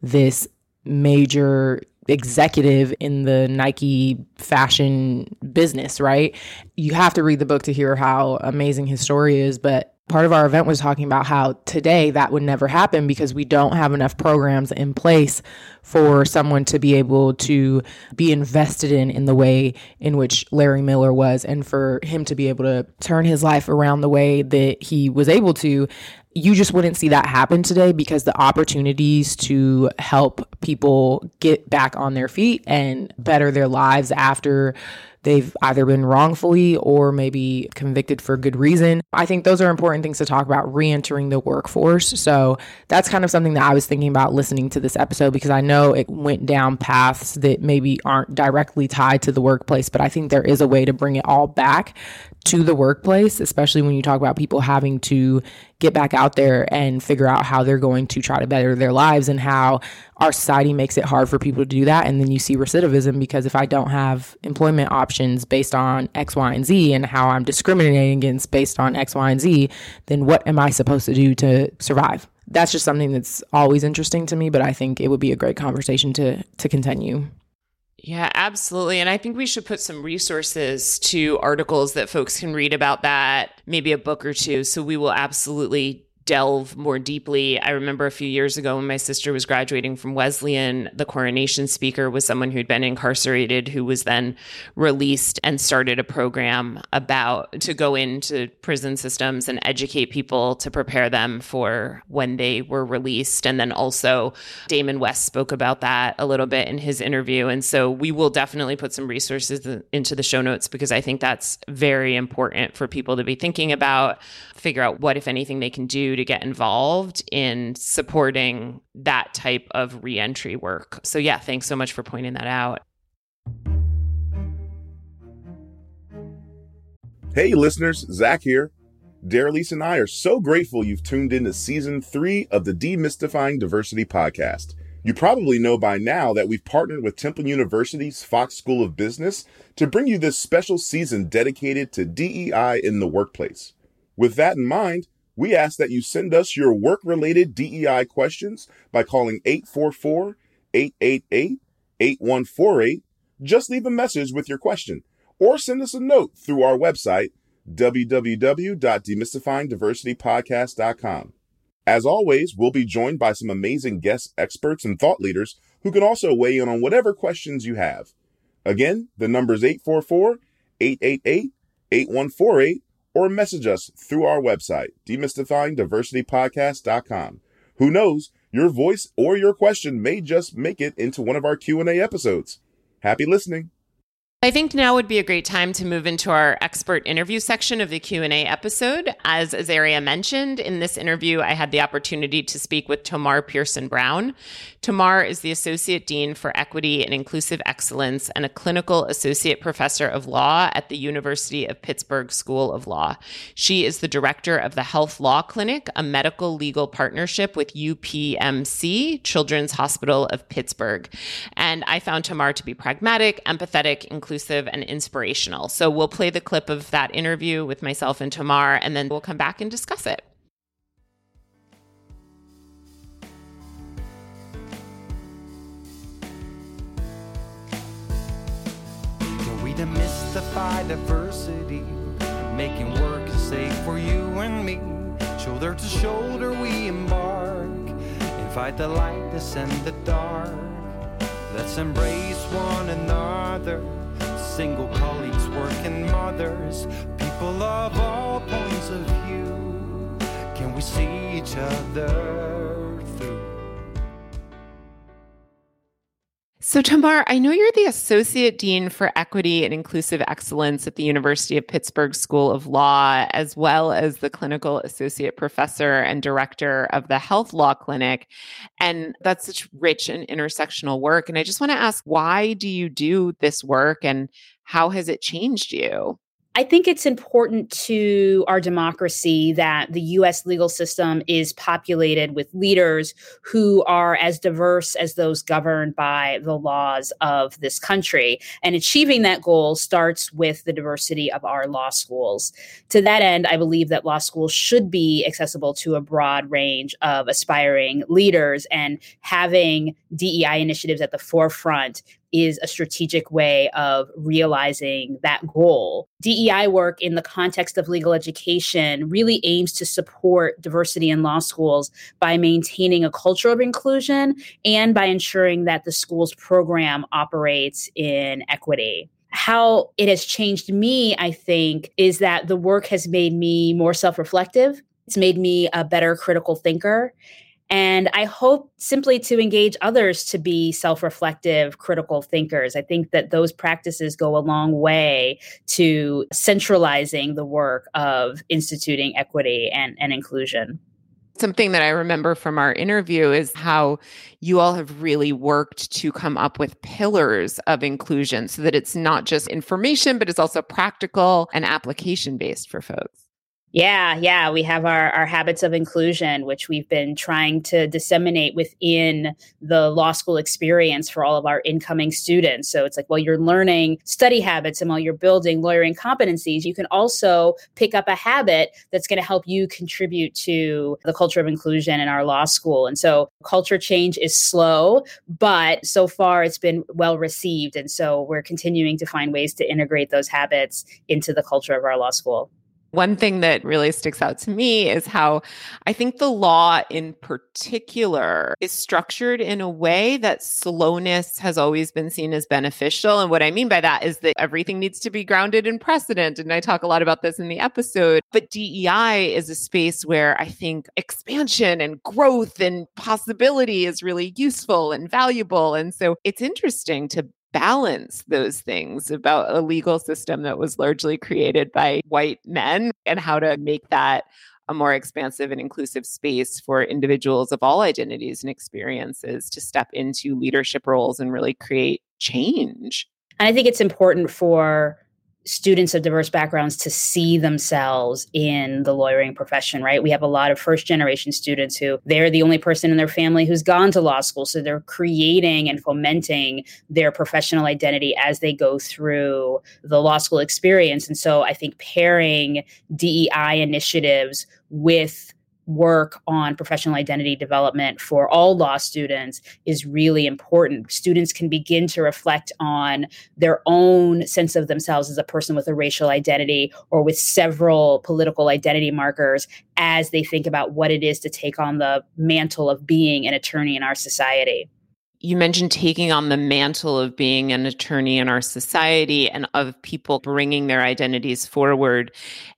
this major executive in the Nike fashion business, right? You have to read the book to hear how amazing his story is, but part of our event was talking about how today that would never happen because we don't have enough programs in place for someone to be able to be invested in in the way in which Larry Miller was and for him to be able to turn his life around the way that he was able to. You just wouldn't see that happen today because the opportunities to help people get back on their feet and better their lives after they've either been wrongfully or maybe convicted for good reason. I think those are important things to talk about re entering the workforce. So that's kind of something that I was thinking about listening to this episode because I know it went down paths that maybe aren't directly tied to the workplace, but I think there is a way to bring it all back to the workplace, especially when you talk about people having to get back out there and figure out how they're going to try to better their lives and how our society makes it hard for people to do that. And then you see recidivism because if I don't have employment options based on X, Y, and Z and how I'm discriminating against based on X, Y, and Z, then what am I supposed to do to survive? That's just something that's always interesting to me, but I think it would be a great conversation to to continue. Yeah, absolutely. And I think we should put some resources to articles that folks can read about that, maybe a book or two. So we will absolutely delve more deeply. I remember a few years ago when my sister was graduating from Wesleyan, the coronation speaker was someone who'd been incarcerated who was then released and started a program about to go into prison systems and educate people to prepare them for when they were released. And then also Damon West spoke about that a little bit in his interview. And so we will definitely put some resources into the show notes because I think that's very important for people to be thinking about figure out what, if anything, they can do to get involved in supporting that type of reentry work. So, yeah, thanks so much for pointing that out. Hey, listeners, Zack here. Daralyse and I are so grateful you've tuned in to season three of the Demystifying Diversity podcast. You probably know by now that we've partnered with Temple University's Fox School of Business to bring you this special season dedicated to DEI in the workplace. With that in mind, we ask that you send us your work related DEI questions by calling 844 888 8148. Just leave a message with your question or send us a note through our website, www.demystifyingdiversitypodcast.com. As always, we'll be joined by some amazing guest experts and thought leaders who can also weigh in on whatever questions you have. Again, the number is 844 888 8148 or message us through our website, demystifyingdiversitypodcast.com. Who knows, your voice or your question may just make it into one of our Q&A episodes. Happy listening. I think now would be a great time to move into our expert interview section of the Q&A episode. As Azaria mentioned, in this interview I had the opportunity to speak with Tamar Pearson Brown. Tomar is the Associate Dean for Equity and Inclusive Excellence and a clinical associate professor of law at the University of Pittsburgh School of Law. She is the director of the Health Law Clinic, a medical legal partnership with UPMC, Children's Hospital of Pittsburgh. And I found Tomar to be pragmatic, empathetic, inclusive, and inspirational. So we'll play the clip of that interview with myself and Tomar, and then we'll come back and discuss it. demystify diversity, making work safe for you and me. Shoulder to shoulder we embark, invite the the dark. Let's embrace one another, single colleagues, working mothers, people of all points of view. Can we see each other? So, Tomar, I know you're the Associate Dean for Equity and Inclusive Excellence at the University of Pittsburgh School of Law, as well as the Clinical Associate Professor and Director of the Health Law Clinic. And that's such rich and intersectional work. And I just want to ask why do you do this work and how has it changed you? I think it's important to our democracy that the US legal system is populated with leaders who are as diverse as those governed by the laws of this country. And achieving that goal starts with the diversity of our law schools. To that end, I believe that law schools should be accessible to a broad range of aspiring leaders and having DEI initiatives at the forefront is a strategic way of realizing that goal. DEI work in the context of legal education really aims to support diversity in law schools by maintaining a culture of inclusion and by ensuring that the school's program operates in equity how it has changed me, I think, is that the work has made me more self reflective. It's made me a better critical thinker. And I hope simply to engage others to be self reflective, critical thinkers. I think that those practices go a long way to centralizing the work of instituting equity and, and inclusion. Something that I remember from our interview is how you all have really worked to come up with pillars of inclusion so that it's not just information, but it's also practical and application based for folks. Yeah, yeah. We have our, our habits of inclusion, which we've been trying to disseminate within the law school experience for all of our incoming students. So it's like, well, you're learning study habits and while you're building lawyering competencies, you can also pick up a habit that's going to help you contribute to the culture of inclusion in our law school. And so culture change is slow, but so far it's been well received. And so we're continuing to find ways to integrate those habits into the culture of our law school. One thing that really sticks out to me is how I think the law in particular is structured in a way that slowness has always been seen as beneficial. And what I mean by that is that everything needs to be grounded in precedent. And I talk a lot about this in the episode. But DEI is a space where I think expansion and growth and possibility is really useful and valuable. And so it's interesting to balance those things about a legal system that was largely created by white men and how to make that a more expansive and inclusive space for individuals of all identities and experiences to step into leadership roles and really create change. And I think it's important for students of diverse backgrounds to see themselves in the lawyering profession, right? We have a lot of first generation students who they're the only person in their family who's gone to law school. So they're creating and fomenting their professional identity as they go through the law school experience. And so I think pairing DEI initiatives with work on professional identity development for all law students is really important. Students can begin to reflect on their own sense of themselves as a person with a racial identity or with several political identity markers as they think about what it is to take on the mantle of being an attorney in our society you mentioned taking on the mantle of being an attorney in our society and of people bringing their identities forward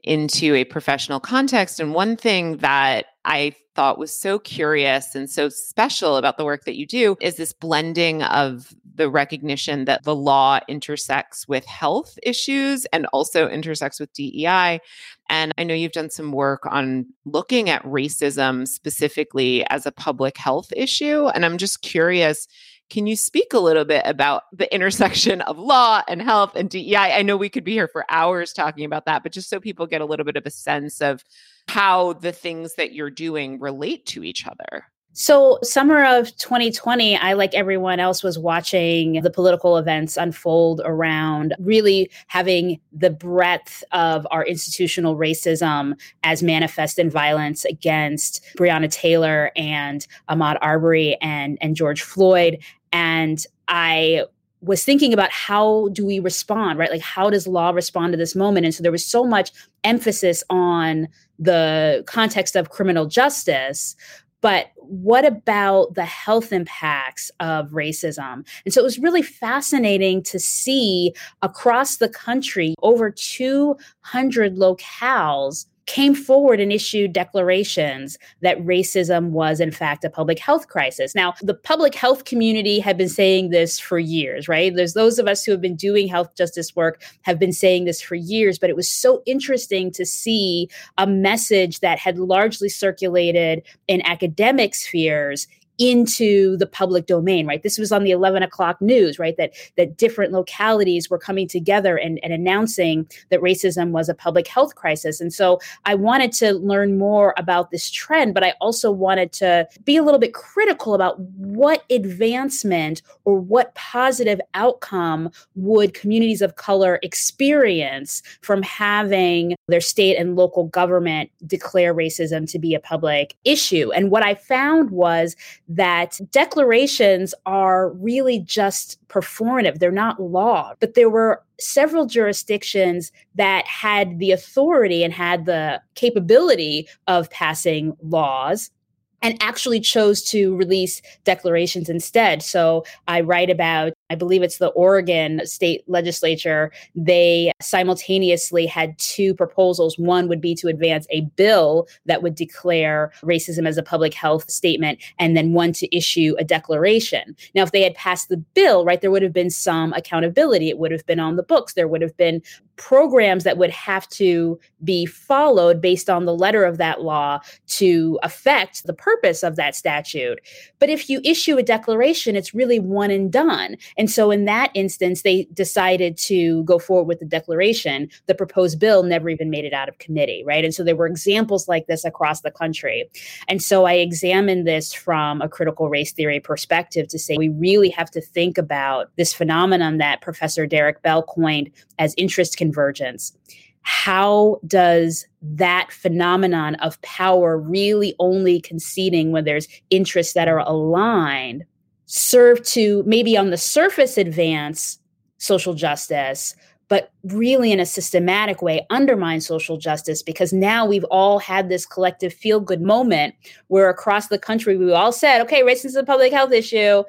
into a professional context. And one thing that I thought was so curious and so special about the work that you do is this blending of the recognition that the law intersects with health issues and also intersects with DEI. And I know you've done some work on looking at racism specifically as a public health issue. And I'm just curious can you speak a little bit about the intersection of law and health and DEI? I know we could be here for hours talking about that, but just so people get a little bit of a sense of how the things that you're doing relate to each other. So, summer of 2020, I, like everyone else, was watching the political events unfold around really having the breadth of our institutional racism as manifest in violence against Breonna Taylor and Ahmaud Arbery and, and George Floyd. And I was thinking about how do we respond, right? Like, how does law respond to this moment? And so there was so much emphasis on the context of criminal justice. But what about the health impacts of racism? And so it was really fascinating to see across the country over 200 locales came forward and issued declarations that racism was, in fact, a public health crisis. Now, the public health community had been saying this for years, right? There's those of us who have been doing health justice work have been saying this for years, but it was so interesting to see a message that had largely circulated in academic spheres into the public domain, right? This was on the 11 o'clock news, right? That that different localities were coming together and, and announcing that racism was a public health crisis. And so I wanted to learn more about this trend, but I also wanted to be a little bit critical about what advancement or what positive outcome would communities of color experience from having their state and local government declare racism to be a public issue. And what I found was that declarations are really just performative, they're not law. But there were several jurisdictions that had the authority and had the capability of passing laws and actually chose to release declarations instead. So I write about I believe it's the Oregon state legislature, they simultaneously had two proposals. One would be to advance a bill that would declare racism as a public health statement, and then one to issue a declaration. Now, if they had passed the bill, right, there would have been some accountability. It would have been on the books. There would have been programs that would have to be followed based on the letter of that law to affect the purpose of that statute. But if you issue a declaration, it's really one and done. So in that instance, they decided to go forward with the declaration. The proposed bill never even made it out of committee, right? And so there were examples like this across the country. And so I examined this from a critical race theory perspective to say we really have to think about this phenomenon that Professor Derek Bell coined as interest convergence how does that phenomenon of power really only conceding when there's interests that are aligned serve to maybe on the surface advance social justice, but really in a systematic way undermine social justice because now we've all had this collective feel good moment where across the country we all said, okay, racism is a public health issue.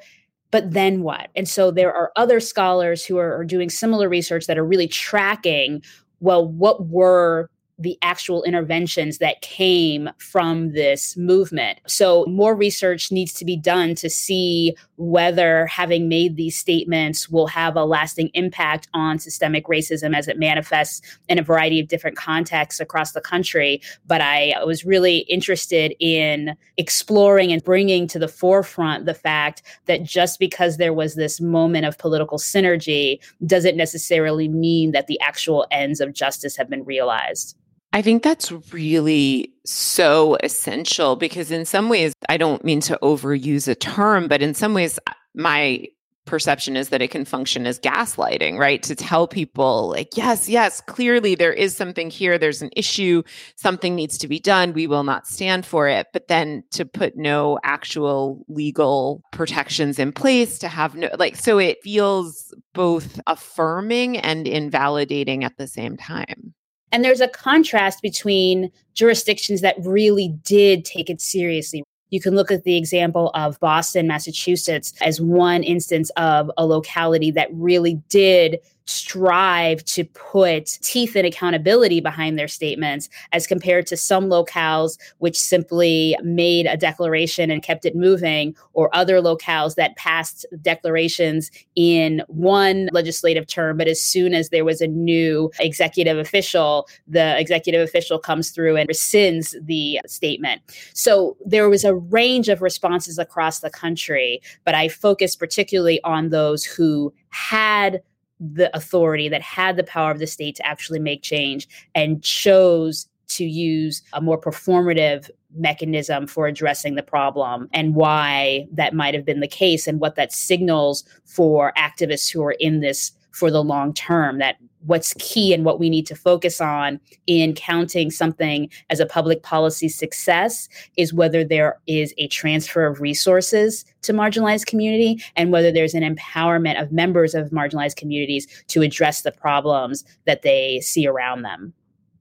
But then what? And so there are other scholars who are, are doing similar research that are really tracking well, what were the actual interventions that came from this movement. So, more research needs to be done to see whether having made these statements will have a lasting impact on systemic racism as it manifests in a variety of different contexts across the country. But I was really interested in exploring and bringing to the forefront the fact that just because there was this moment of political synergy doesn't necessarily mean that the actual ends of justice have been realized. I think that's really so essential because, in some ways, I don't mean to overuse a term, but in some ways, uh, my perception is that it can function as gaslighting, right? To tell people, like, yes, yes, clearly there is something here, there's an issue, something needs to be done, we will not stand for it. But then to put no actual legal protections in place, to have no, like, so it feels both affirming and invalidating at the same time. And there's a contrast between jurisdictions that really did take it seriously. You can look at the example of Boston, Massachusetts, as one instance of a locality that really did strive to put teeth and accountability behind their statements as compared to some locales which simply made a declaration and kept it moving or other locales that passed declarations in one legislative term. But as soon as there was a new executive official the executive official comes through and rescinds the statement. So there was a range of responses across the country but i focused particularly on those who had the authority that had the power of the state to actually make change and chose to use a more performative mechanism for addressing the problem and why that might have been the case and what that signals for activists who are in this for the long term that what's key and what we need to focus on in counting something as a public policy success is whether there is a transfer of resources to marginalized community and whether there's an empowerment of members of marginalized communities to address the problems that they see around them.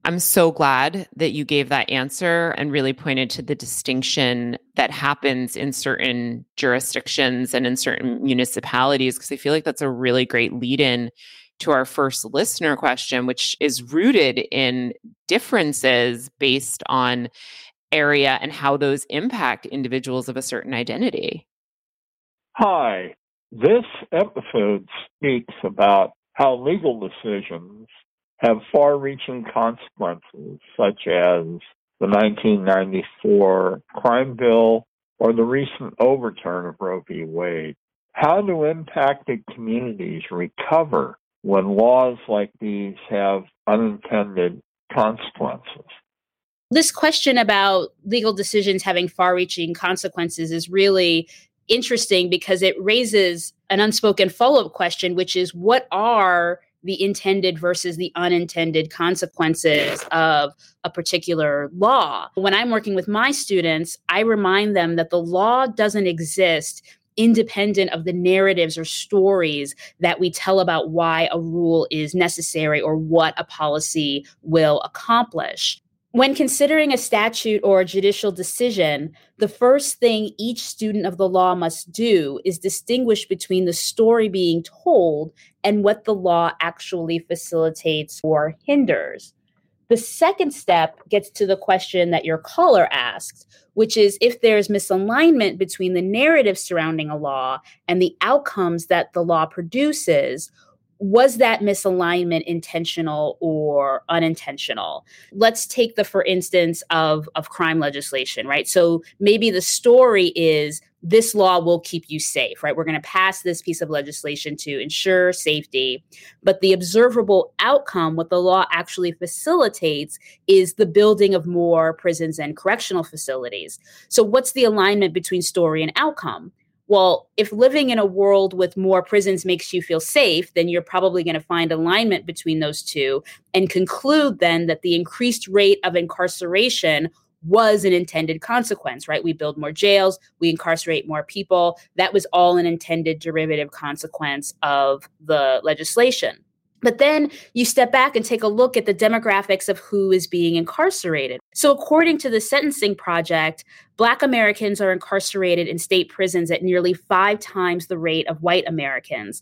I'm so glad that you gave that answer and really pointed to the distinction that happens in certain jurisdictions and in certain municipalities, because I feel like that's a really great lead in to our first listener question, which is rooted in differences based on area and how those impact individuals of a certain identity. Hi, this episode speaks about how legal decisions have far reaching consequences, such as the 1994 crime bill or the recent overturn of Roe v. Wade. How do impacted communities recover when laws like these have unintended consequences? This question about legal decisions having far reaching consequences is really interesting because it raises an unspoken follow up question, which is what are the intended versus the unintended consequences of a particular law. When I'm working with my students, I remind them that the law doesn't exist independent of the narratives or stories that we tell about why a rule is necessary or what a policy will accomplish. When considering a statute or a judicial decision, the first thing each student of the law must do is distinguish between the story being told and what the law actually facilitates or hinders. The second step gets to the question that your caller asked, which is if there's misalignment between the narrative surrounding a law and the outcomes that the law produces, was that misalignment intentional or unintentional? Let's take the for instance of of crime legislation right? So maybe the story is this law will keep you safe right? We're going to pass this piece of legislation to ensure safety but the observable outcome what the law actually facilitates is the building of more prisons and correctional facilities. So what's the alignment between story and outcome? Well, if living in a world with more prisons makes you feel safe, then you're probably going to find alignment between those two and conclude then that the increased rate of incarceration was an intended consequence, right? We build more jails, we incarcerate more people. That was all an intended derivative consequence of the legislation. But then you step back and take a look at the demographics of who is being incarcerated. So, according to the Sentencing Project, Black Americans are incarcerated in state prisons at nearly five times the rate of white Americans.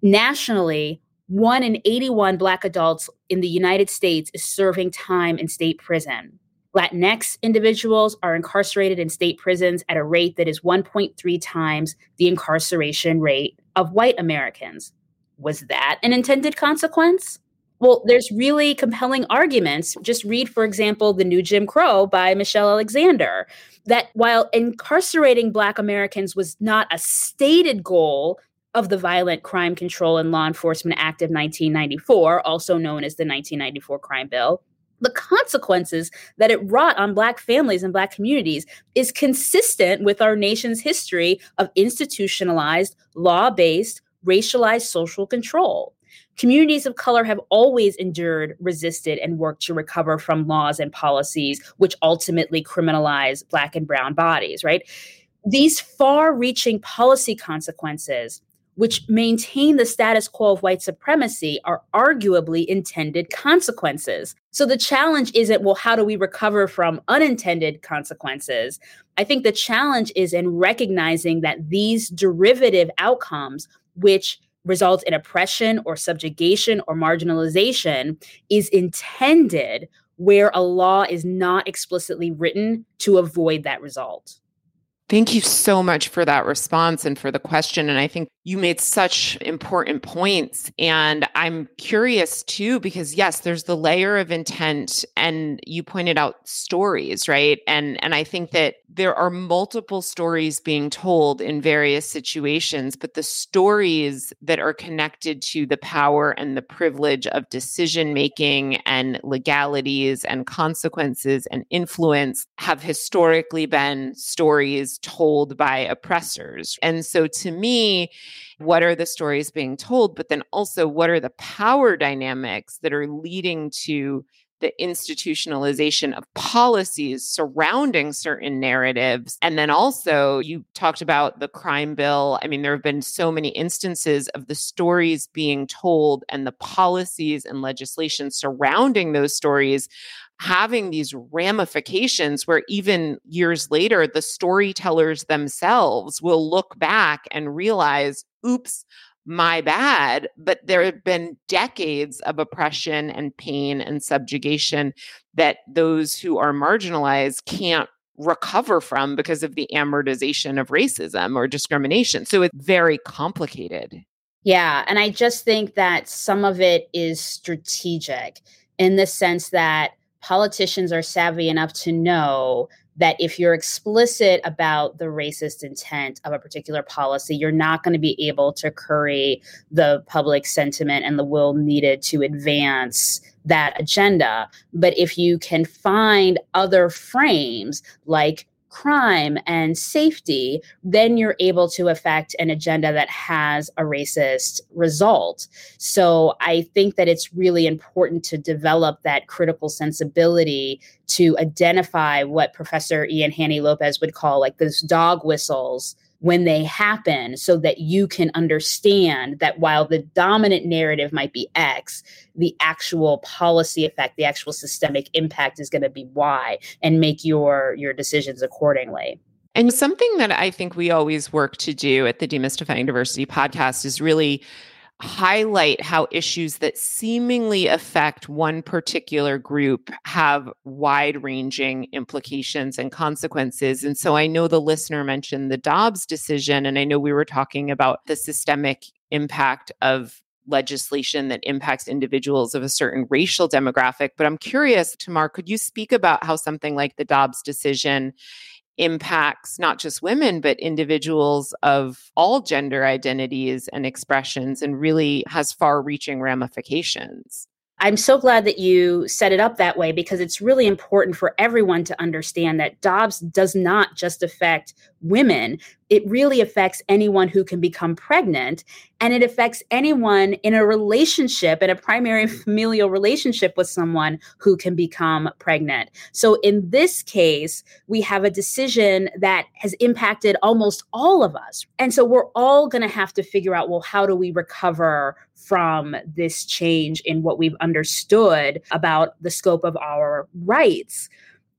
Nationally, one in 81 Black adults in the United States is serving time in state prison. Latinx individuals are incarcerated in state prisons at a rate that is 1.3 times the incarceration rate of white Americans. Was that an intended consequence? Well, there's really compelling arguments. Just read, for example, The New Jim Crow by Michelle Alexander, that while incarcerating Black Americans was not a stated goal of the Violent Crime Control and Law Enforcement Act of 1994, also known as the 1994 Crime Bill, the consequences that it wrought on Black families and Black communities is consistent with our nation's history of institutionalized, law based, racialized social control. Communities of color have always endured, resisted, and worked to recover from laws and policies which ultimately criminalize Black and Brown bodies, right? These far reaching policy consequences, which maintain the status quo of white supremacy, are arguably intended consequences. So the challenge isn't, well, how do we recover from unintended consequences? I think the challenge is in recognizing that these derivative outcomes which results in oppression or subjugation or marginalization is intended where a law is not explicitly written to avoid that result. Thank you so much for that response and for the question. And I think you made such important points. And I'm curious too, because yes, there's the layer of intent and you pointed out stories, right? And and I think that there are multiple stories being told in various situations, but the stories that are connected to the power and the privilege of decision making and legalities and consequences and influence have historically been stories told by oppressors. And so to me, what are the stories being told, but then also what are the power dynamics that are leading to the institutionalization of policies surrounding certain narratives. And then also, you talked about the crime bill. I mean, there have been so many instances of the stories being told and the policies and legislation surrounding those stories having these ramifications where even years later, the storytellers themselves will look back and realize, oops, my bad. But there have been decades of oppression and pain and subjugation that those who are marginalized can't recover from because of the amortization of racism or discrimination. So it's very complicated. Yeah. And I just think that some of it is strategic in the sense that politicians are savvy enough to know that if you're explicit about the racist intent of a particular policy, you're not going to be able to curry the public sentiment and the will needed to advance that agenda. But if you can find other frames like crime and safety, then you're able to affect an agenda that has a racist result. So I think that it's really important to develop that critical sensibility to identify what Professor Ian Haney Lopez would call like those dog whistles when they happen so that you can understand that while the dominant narrative might be X, the actual policy effect, the actual systemic impact is going to be Y and make your your decisions accordingly. And something that I think we always work to do at the Demystifying Diversity podcast is really highlight how issues that seemingly affect one particular group have wide ranging implications and consequences. And so I know the listener mentioned the Dobbs decision, and I know we were talking about the systemic impact of legislation that impacts individuals of a certain racial demographic. But I'm curious, Tomar, could you speak about how something like the Dobbs decision impacts not just women, but individuals of all gender identities and expressions and really has far reaching ramifications. I'm so glad that you set it up that way because it's really important for everyone to understand that Dobbs does not just affect women, it really affects anyone who can become pregnant. And it affects anyone in a relationship, in a primary mm. familial relationship with someone who can become pregnant. So in this case, we have a decision that has impacted almost all of us. And so we're all going to have to figure out well, how do we recover from this change in what we've understood about the scope of our rights?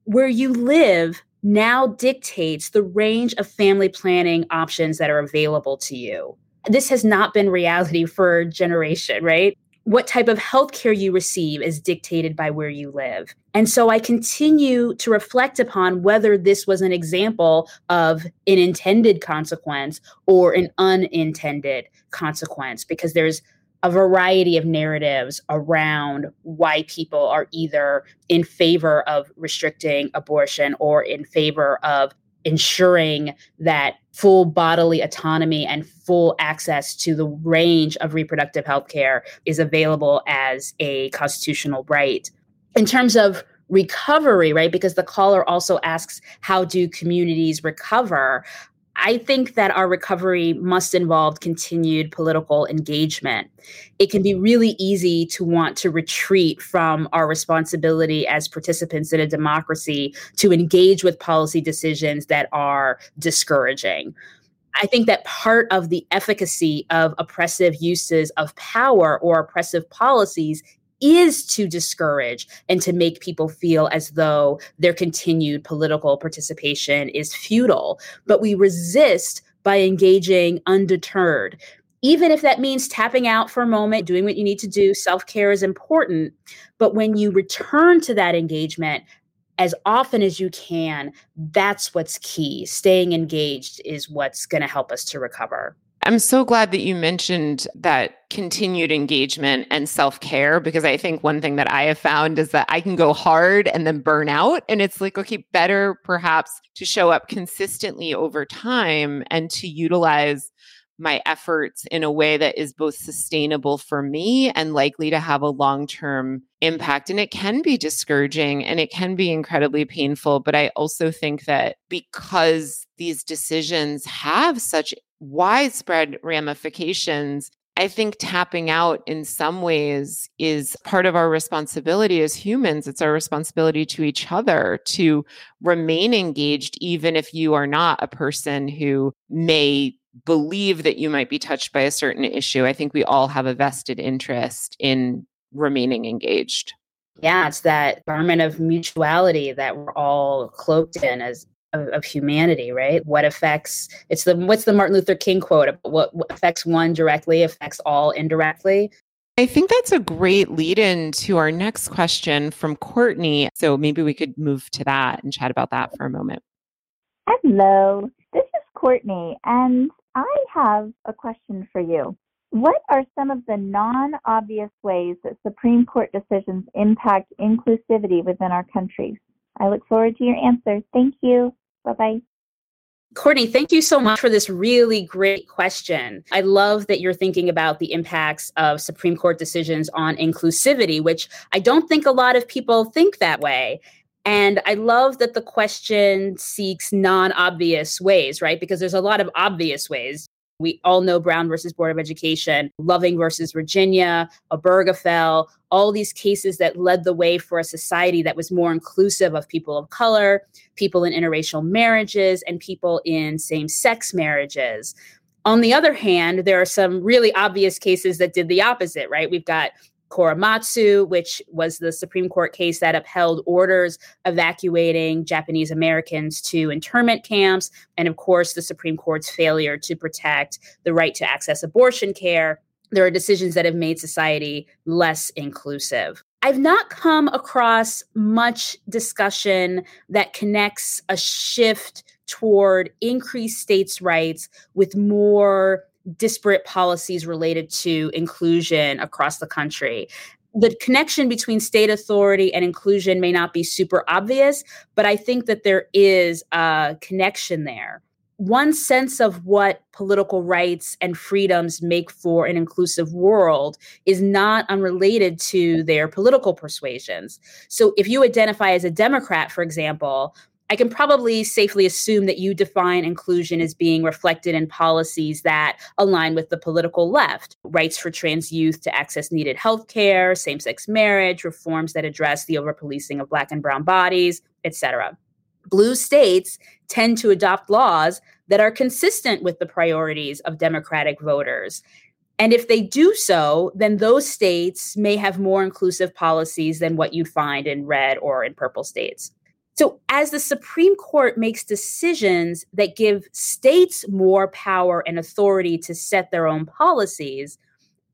Where you live now dictates the range of family planning options that are available to you. This has not been reality for a generation, right? What type of healthcare you receive is dictated by where you live. And so I continue to reflect upon whether this was an example of an intended consequence or an unintended consequence, because there's a variety of narratives around why people are either in favor of restricting abortion or in favor of ensuring that full bodily autonomy and full access to the range of reproductive health care is available as a constitutional right. In terms of recovery, right? Because the caller also asks, how do communities recover? I think that our recovery must involve continued political engagement. It can be really easy to want to retreat from our responsibility as participants in a democracy to engage with policy decisions that are discouraging. I think that part of the efficacy of oppressive uses of power or oppressive policies is to discourage and to make people feel as though their continued political participation is futile. But we resist by engaging undeterred. even if that means tapping out for a moment, doing what you need to do, self care is important. But when you return to that engagement as often as you can, that's what's key. Staying engaged is what's going to help us to recover. I'm so glad that you mentioned that continued engagement and self care because I think one thing that I have found is that I can go hard and then burn out. And it's like, okay, better perhaps to show up consistently over time and to utilize my efforts in a way that is both sustainable for me and likely to have a long term impact. And it can be discouraging and it can be incredibly painful. But I also think that because these decisions have such widespread ramifications, I think tapping out in some ways is part of our responsibility as humans. It's our responsibility to each other to remain engaged, even if you are not a person who may believe that you might be touched by a certain issue. I think we all have a vested interest in remaining engaged. Yeah, it's that garment of mutuality that we're all cloaked in as of, of, humanity, right? What affects it's the what's the Martin Luther King quote? What, what affects one directly affects all indirectly. I think that's a great lead in to our next question from Courtney. So maybe we could move to that and chat about that for a moment. Hello, this is Courtney, and I have a question for you. What are some of the non obvious ways that Supreme Court decisions impact inclusivity within our country? I look forward to your answer. Thank you. Bye bye. Courtney, thank you so much for this really great question. I love that you're thinking about the impacts of Supreme Court decisions on inclusivity, which I don't think a lot of people think that way. And I love that the question seeks non obvious ways, right? Because there's a lot of obvious ways. We all know Brown versus Board of Education, Loving versus Virginia, Obergefell, all these cases that led the way for a society that was more inclusive of people of color, people in interracial marriages, and people in same sex marriages. On the other hand, there are some really obvious cases that did the opposite, right? We've got Korematsu, which was the Supreme Court case that upheld orders evacuating Japanese Americans to internment camps, and of course, the Supreme Court's failure to protect the right to access abortion care. There are decisions that have made society less inclusive. I've not come across much discussion that connects a shift toward increased states' rights with more disparate policies related to inclusion across the country. The connection between state authority and inclusion may not be super obvious, but I think that there is a connection there. One sense of what political rights and freedoms make for an inclusive world is not unrelated to their political persuasions. So, if you identify as a Democrat, for example, I can probably safely assume that you define inclusion as being reflected in policies that align with the political left rights for trans youth to access needed health care, same sex marriage, reforms that address the overpolicing of Black and Brown bodies, etc. Blue states tend to adopt laws that are consistent with the priorities of Democratic voters. And if they do so, then those states may have more inclusive policies than what you'd find in red or in purple states. So, as the Supreme Court makes decisions that give states more power and authority to set their own policies,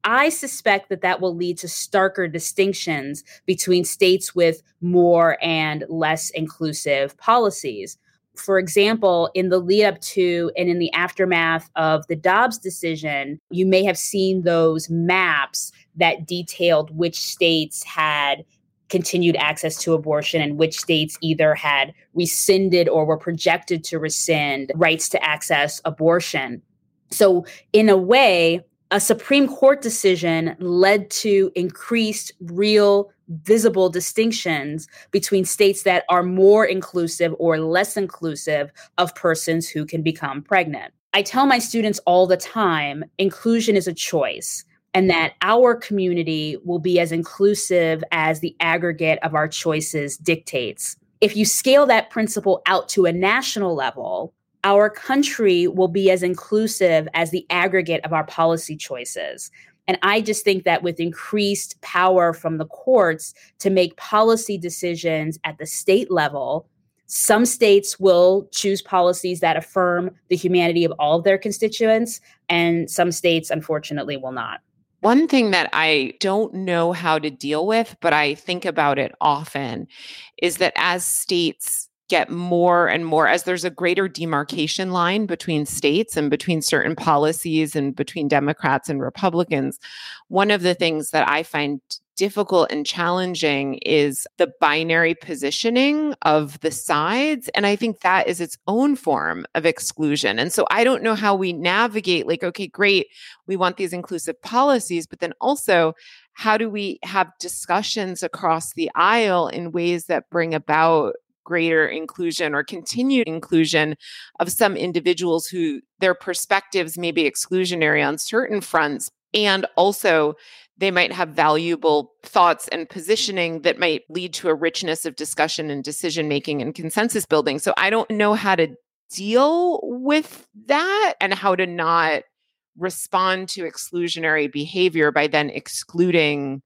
I suspect that that will lead to starker distinctions between states with more and less inclusive policies. For example, in the lead up to and in the aftermath of the Dobbs decision, you may have seen those maps that detailed which states had continued access to abortion and which states either had rescinded or were projected to rescind rights to access abortion. So, in a way, a Supreme Court decision led to increased real visible distinctions between states that are more inclusive or less inclusive of persons who can become pregnant. I tell my students all the time inclusion is a choice and that our community will be as inclusive as the aggregate of our choices dictates. If you scale that principle out to a national level, our country will be as inclusive as the aggregate of our policy choices. And I just think that with increased power from the courts to make policy decisions at the state level, Some states will choose policies that affirm the humanity of all of their constituents, and some states, unfortunately, will not. One thing that I don't know how to deal with, but I think about it often, is that as states get more and more as there's a greater demarcation line between states and between certain policies and between Democrats and Republicans. One of the things that I find difficult and challenging is the binary positioning of the sides. And I think that is its own form of exclusion. And so I don't know how we navigate, like, okay, great, we want these inclusive policies, but then also, how do we have discussions across the aisle in ways that bring about greater inclusion or continued inclusion of some individuals who their perspectives may be exclusionary on certain fronts and also they might have valuable thoughts and mm-hmm. positioning that might lead to a richness of discussion and decision making and consensus building so i don't know how to deal with that and how to not respond to exclusionary behavior by then excluding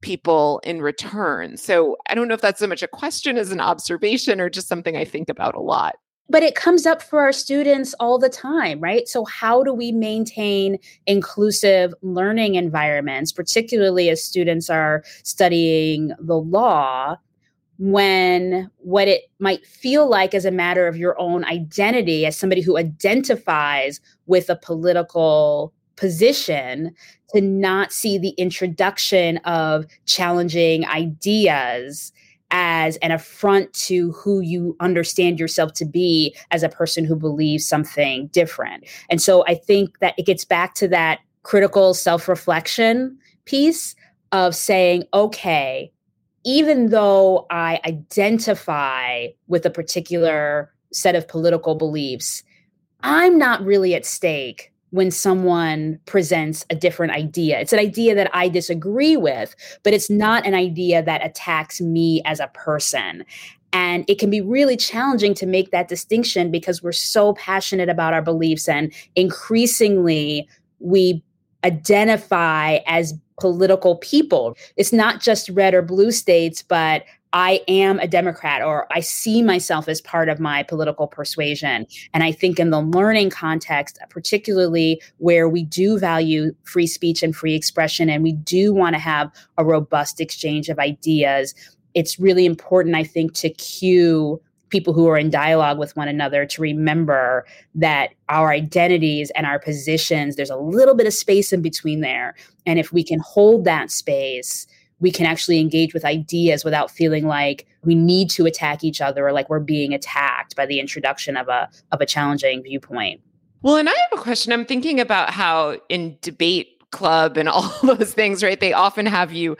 people in return. So I don't know if that's so much a question as an observation or just something I think about a lot. But it comes up for our students all the time, right? So, how do we maintain inclusive learning environments, particularly as students are studying the law? when what it might feel like as a matter of your own identity as somebody who identifies with a political position to not see the introduction of challenging ideas as an affront to who you understand yourself to be as a person who believes something different. And so I think that it gets back to that critical self reflection piece of saying, okay, even though I identify with a particular set of political beliefs, I'm not really at stake when someone presents a different idea. It's an idea that I disagree with, but it's not an idea that attacks me as a person. And it can be really challenging to make that distinction because we're so passionate about our beliefs. And increasingly, we identify as political people. It's not just red or blue states, but I am a Democrat or I see myself as part of my political persuasion. And I think in the learning context, particularly where we do value free speech and free expression, and we do want to have a robust exchange of ideas, it's really important, I think, to cue people who are in dialogue with one another to remember that our identities and our positions, there's a little bit of space in between there. And if we can hold that space, we can actually engage with ideas without feeling like we need to attack each other or like we're being attacked by the introduction of a of a challenging viewpoint. Well, and I have a question. I'm thinking about how in debate club and all those things, right? They often have you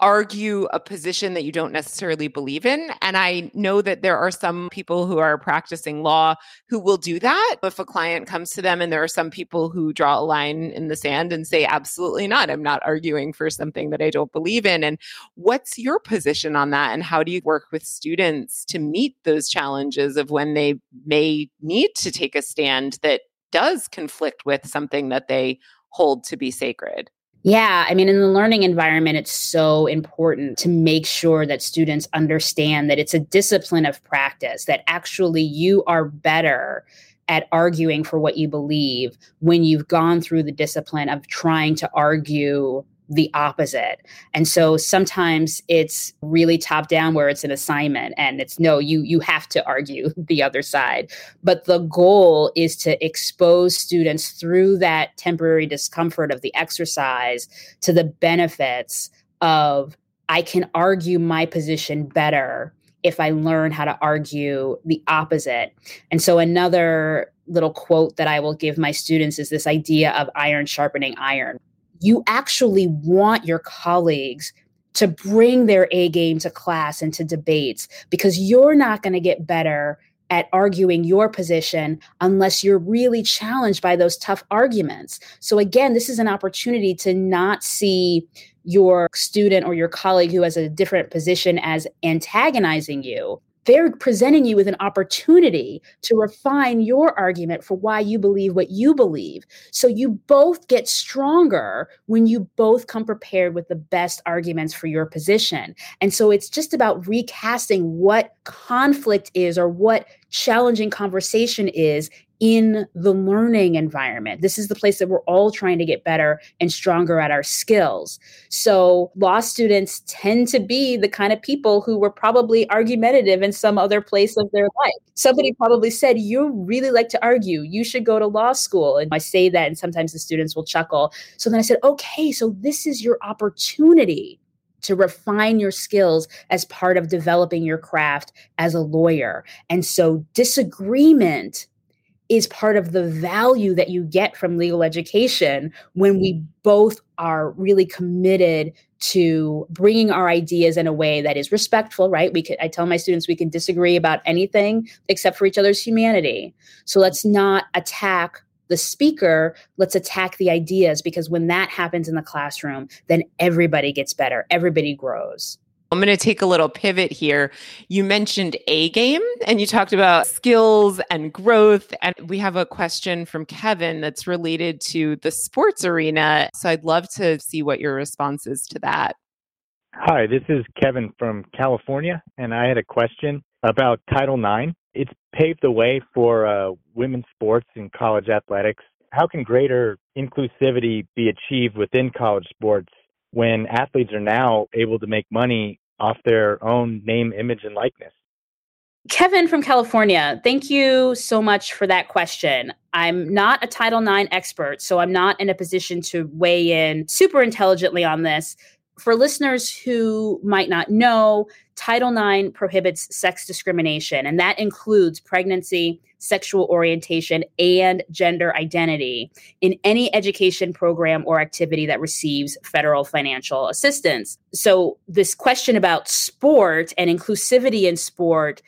argue a position that you don't necessarily believe in. And I know that there are some people who are practicing law who will do that if a client comes to them. And there are some people who draw a line in the sand and say, absolutely not. I'm not arguing for something that I don't believe in. And what's your position on that? And how do you work with students to meet those challenges of when they may need to take a stand that does conflict with something that they hold to be sacred? Yeah, I mean, in the learning environment, it's so important to make sure that students understand that it's a discipline of practice, that actually you are better at arguing for what you believe when you've gone through the discipline of trying to argue the opposite. And so sometimes it's really top down where it's an assignment and it's no you you have to argue the other side. But the goal is to expose students through that temporary discomfort of the exercise to the benefits of I can argue my position better if I learn how to argue the opposite. And so another little quote that I will give my students is this idea of iron sharpening iron you actually want your colleagues to bring their A game to class and to debates because you're not going to get better at arguing your position unless you're really challenged by those tough arguments. So, again, this is an opportunity to not see your student or your colleague who has a different position as antagonizing you, they're presenting you with an opportunity to refine your argument for why you believe what you believe. So you both get stronger when you both come prepared with the best arguments for your position. And so it's just about recasting what conflict is or what challenging conversation is in the learning environment. This is the place that we're all trying to get better and stronger at our skills. So, law students tend to be the kind of people who were probably argumentative in some other place of their life. Somebody probably said, You really like to argue. You should go to law school. And I say that, and sometimes the students will chuckle. So then I said, Okay, so this is your opportunity to refine your skills as part of developing your craft as a lawyer. And so disagreement is part of the value that you get from legal education when we both are really committed to bringing our ideas in a way that is respectful right? We could i tell my students we can disagree about anything except for each other's humanity. So let's not attack the speaker let's attack the ideas because when that happens in the classroom then everybody gets better everybody grows I'm going to take a little pivot here. You mentioned A game and you talked about skills and growth. And we have a question from Kevin that's related to the sports arena. So I'd love to see what your response is to that. Hi, this is Kevin from California. And I had a question about Title IX. It's paved the way for uh, women's sports and college athletics. How can greater inclusivity be achieved within college sports when athletes are now able to make money off their own name, image, and likeness? Kevin from California, thank you so much for that question. I'm not a Title IX expert, so I'm not in a position to weigh in super intelligently on this for listeners who might not know, Title IX prohibits sex discrimination, and that includes pregnancy, sexual orientation, and gender identity in any education program or activity that receives federal financial assistance. So, this question about sport and inclusivity in sport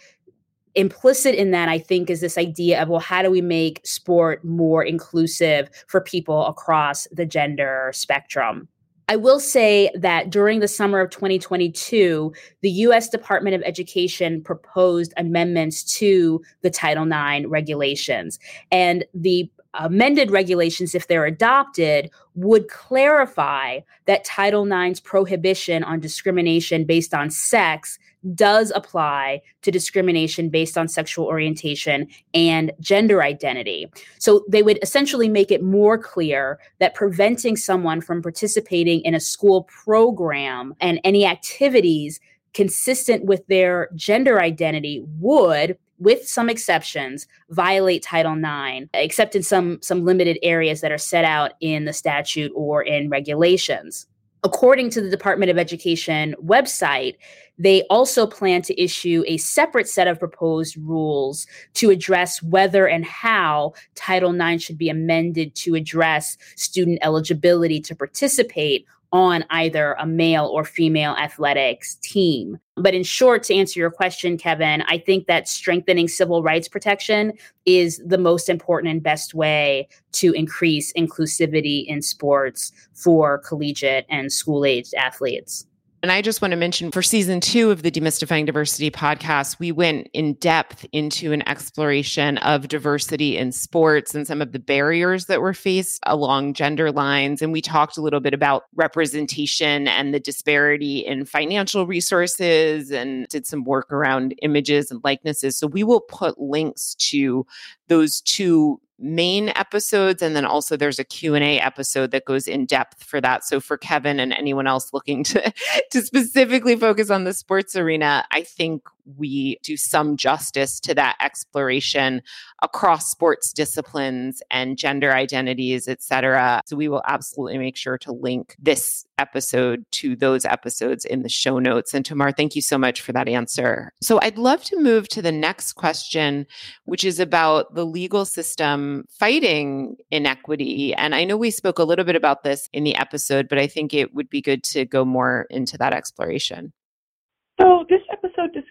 implicit in that i think is this idea of well how do we make sport more inclusive for people across the gender spectrum I will say that during the summer of 2022, the US Department of Education proposed amendments to the Title IX regulations. And the amended regulations, if they're adopted, would clarify that Title IX's prohibition on discrimination based on sex does apply to discrimination based on sexual orientation and gender identity. So they would essentially make it more clear that preventing someone from participating in a school program and any activities consistent with their gender identity would with some exceptions violate title ix except in some some limited areas that are set out in the statute or in regulations According to the Department of Education website, they also plan to issue a separate set of proposed rules to address whether and how Title IX should be amended to address student eligibility to participate on either a male or female athletics team. But in short, to answer your question, Kevin, I think that strengthening civil rights protection is the most important and best way to increase inclusivity in sports for collegiate and school aged athletes. And I just want to mention for season two of the Demystifying Diversity podcast, we went in depth into an exploration of diversity in sports and some of the barriers that were faced along gender lines. And we talked a little bit about representation and the disparity in financial resources and did some work around images and likenesses. So we will put links to those two main episodes and then also there's a q&a episode that goes in depth for that. So for kevin and anyone else looking to to specifically focus on the sports arena i think we do some justice to that exploration across sports disciplines and gender identities, et cetera. So we will absolutely make sure to link this episode to those episodes in the show notes. And Tomar, thank you so much for that answer. So I'd love to move to the next question, which is about the legal system fighting inequity. And I know we spoke a little bit about this in the episode, but I think it would be good to go more into that exploration.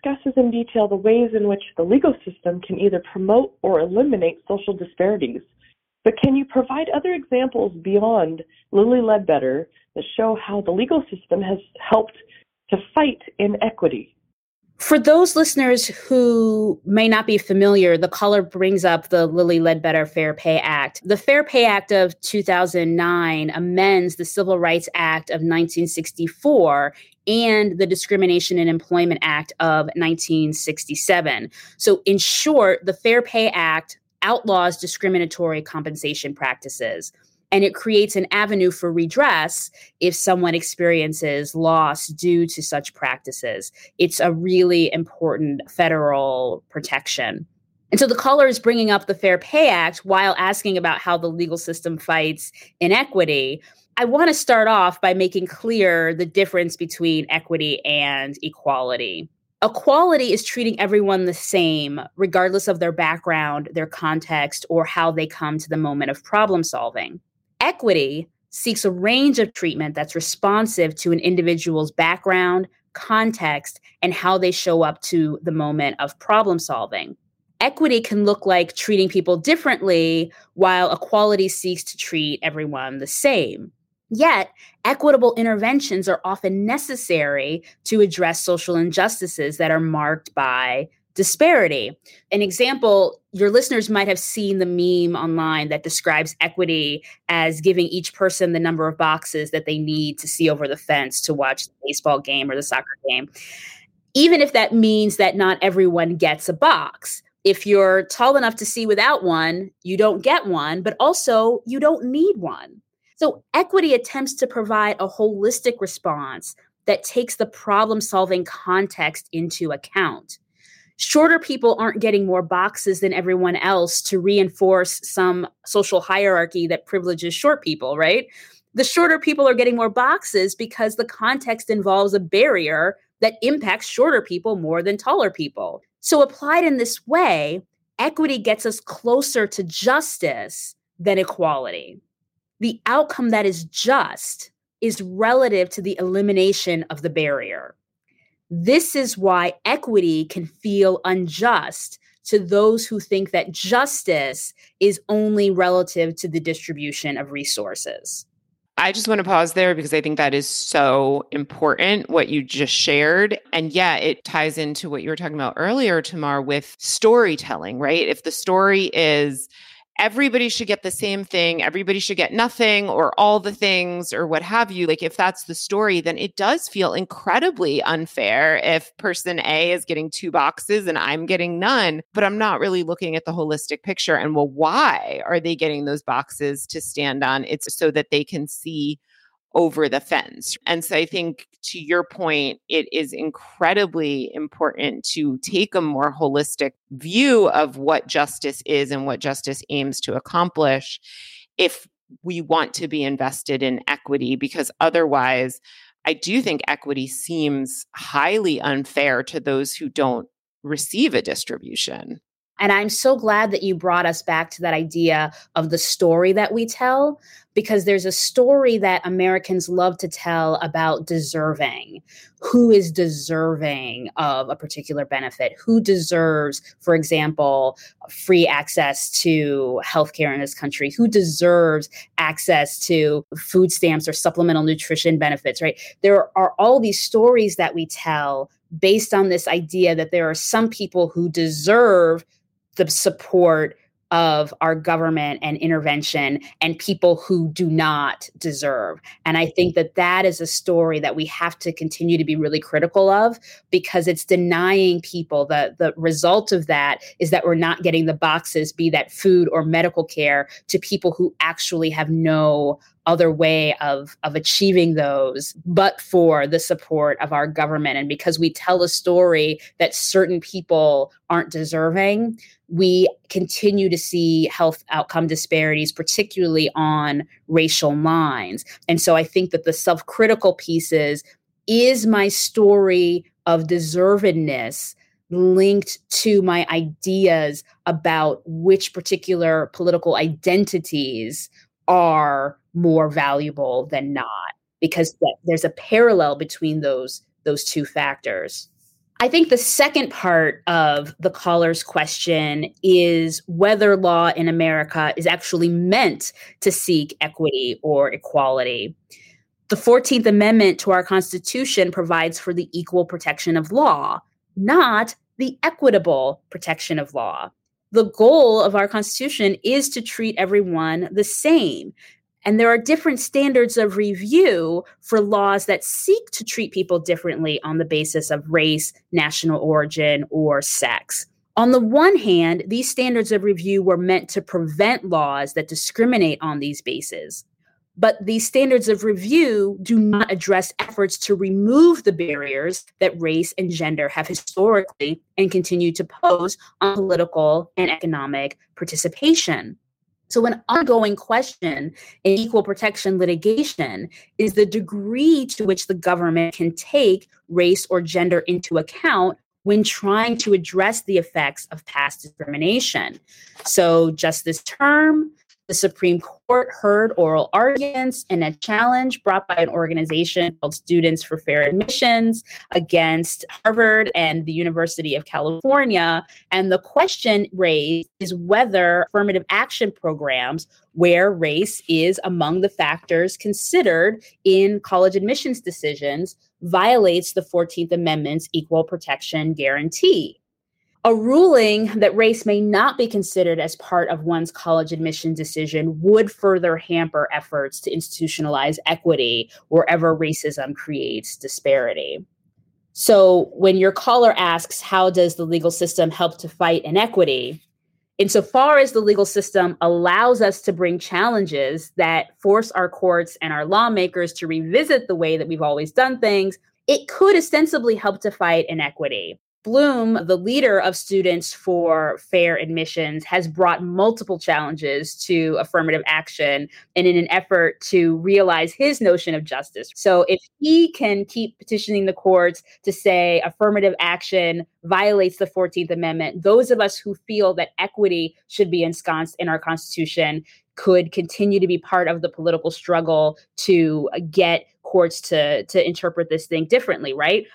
Discusses in detail the ways in which the legal system can either promote or eliminate social disparities. But can you provide other examples beyond Lilly Ledbetter that show how the legal system has helped to fight inequity? For those listeners who may not be familiar, the caller brings up the Lilly Ledbetter Fair Pay Act. The Fair Pay Act of 2009 amends the Civil Rights Act of 1964 and the Discrimination in Employment Act of 1967. So, in short, the Fair Pay Act outlaws discriminatory compensation practices and it creates an avenue for redress if someone experiences loss due to such practices. It's a really important federal protection. And so the caller is bringing up the Fair Pay Act while asking about how the legal system fights inequity. I want to start off by making clear the difference between equity and equality. Equality is treating everyone the same, regardless of their background, their context, or how they come to the moment of problem solving. Equity seeks a range of treatment that's responsive to an individual's background, context, and how they show up to the moment of problem solving. Equity can look like treating people differently, while equality seeks to treat everyone the same. Yet, equitable interventions are often necessary to address social injustices that are marked by disparity. An example, your listeners might have seen the meme online that describes equity as giving each person the number of boxes that they need to see over the fence to watch the baseball game or the soccer game. Even if that means that not everyone gets a box. If you're tall enough to see without one, you don't get one, but also you don't need one. So, equity attempts to provide a holistic response that takes the problem solving context into account shorter people aren't getting more boxes than everyone else to reinforce some social hierarchy that privileges short people, right? The shorter people are getting more boxes because the context involves a barrier that impacts shorter people more than taller people. So, applied in this way, equity gets us closer to justice than equality. The outcome that is just is relative to the elimination of the barrier. This is why equity can feel unjust to those who think that justice is only relative to the distribution of resources. I just want to pause there because I think that is so important what you just shared. And yeah, it ties into what you were talking about earlier, Tomar, with storytelling, right? If the story is everybody should get the same thing, everybody should get nothing or all the things or what have you. Like, if that's the story, then it does feel incredibly unfair if person A is getting two boxes and I'm getting none, but I'm not really looking at the holistic picture. And well, why are they getting those boxes to stand on? It's so that they can see over the fence. And so I think to your point, it is incredibly important to take a more holistic view of what justice is and what justice aims to accomplish if we want to be invested in equity, because otherwise, I do think equity seems highly unfair to those who don't receive a distribution. And I'm so glad that you brought us back to that idea of the story that we tell, because there's a story that Americans love to tell about deserving. Who is deserving of a particular benefit? Who deserves, for example, free access to healthcare in this country? Who deserves access to food stamps or supplemental nutrition benefits, right? There are all these stories that we tell based on this idea that there are some people who deserve the support of our government and intervention and people who do not deserve. And I think that that is a story that we have to continue to be really critical of because it's denying people the the result of that is that we're not getting the boxes be that food or medical care to people who actually have no other way of of achieving those but for the support of our government and because we tell a story that certain people aren't deserving we continue to see health outcome disparities particularly on racial lines and so i think that the self-critical pieces is my story of deservedness linked to my ideas about which particular political identities are more valuable than not because there's a parallel between those those two factors. I think the second part of the caller's question is whether law in America is actually meant to seek equity or equality. The 14th Amendment to our Constitution provides for the equal protection of law. not the equitable protection of law. The goal of our Constitution is to treat everyone the same. And there are different standards of review for laws that seek to treat people differently on the basis of race, national origin, or sex. On the one hand, these standards of review were meant to prevent laws that discriminate on these bases. But these standards of review do not address efforts to remove the barriers that race and gender have historically and continue to pose on political and economic participation. So, an ongoing question in equal protection litigation is the degree to which the government can take race or gender into account when trying to address the effects of past discrimination. So, just this term, the Supreme Court heard oral arguments in a challenge brought by an organization called Students for Fair Admissions against Harvard and the University of California. And the question raised is whether affirmative action programs where race is among the factors considered in college admissions decisions violates the 14th Amendment's equal protection guarantee. A ruling that race may not be considered as part of one's college admission decision would further hamper efforts to institutionalize equity wherever racism creates disparity. So, when your caller asks, How does the legal system help to fight inequity? Insofar as the legal system allows us to bring challenges that force our courts and our lawmakers to revisit the way that we've always done things, it could ostensibly help to fight inequity. Blum, the leader of Students for Fair Admissions, has brought multiple challenges to affirmative action and in an effort to realize his notion of justice. So, if he can keep petitioning the courts to say affirmative action violates the 14th Amendment, those of us who feel that equity should be ensconced in our Constitution could continue to be part of the political struggle to get courts to to interpret this thing differently right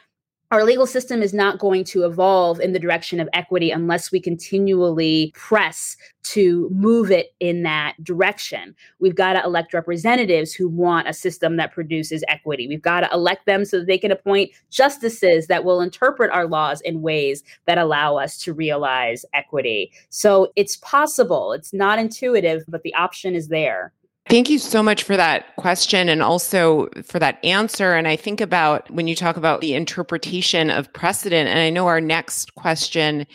our legal system is not going to evolve in the direction of equity unless we continually press to move it in that direction. We've got to elect representatives who want a system that produces equity. We've got to elect them so that they can appoint justices that will interpret our laws in ways that allow us to realize equity. So it's possible. It's not intuitive, but the option is there. Thank you so much for that question and also for that answer. And I think about when you talk about the interpretation of precedent, and I know our next question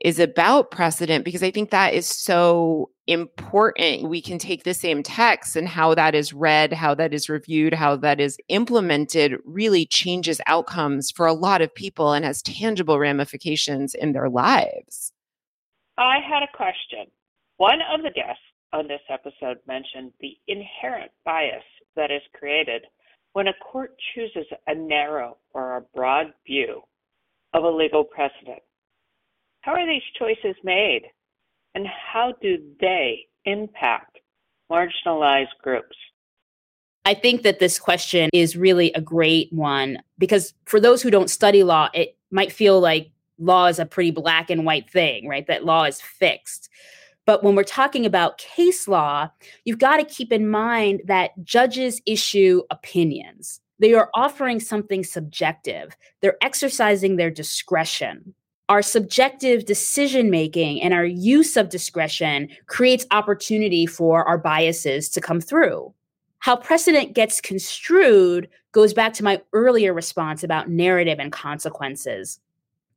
is about precedent because I think that is so important. We can take the same text and how that is read, how that is reviewed, how that is implemented really changes outcomes for a lot of people and has tangible ramifications in their lives. I had a question. One of the guests on this episode mentioned the inherent bias that is created when a court chooses a narrow or a broad view of a legal precedent. How are these choices made, and how do they impact marginalized groups? I think that this question is really a great one because for those who don't study law, it might feel like law is a pretty black and white thing, right? That law is fixed. But when we're talking about case law, you've got to keep in mind that judges issue opinions. They are offering something subjective, they're exercising their discretion. Our subjective decision making and our use of discretion creates opportunity for our biases to come through. How precedent gets construed goes back to my earlier response about narrative and consequences.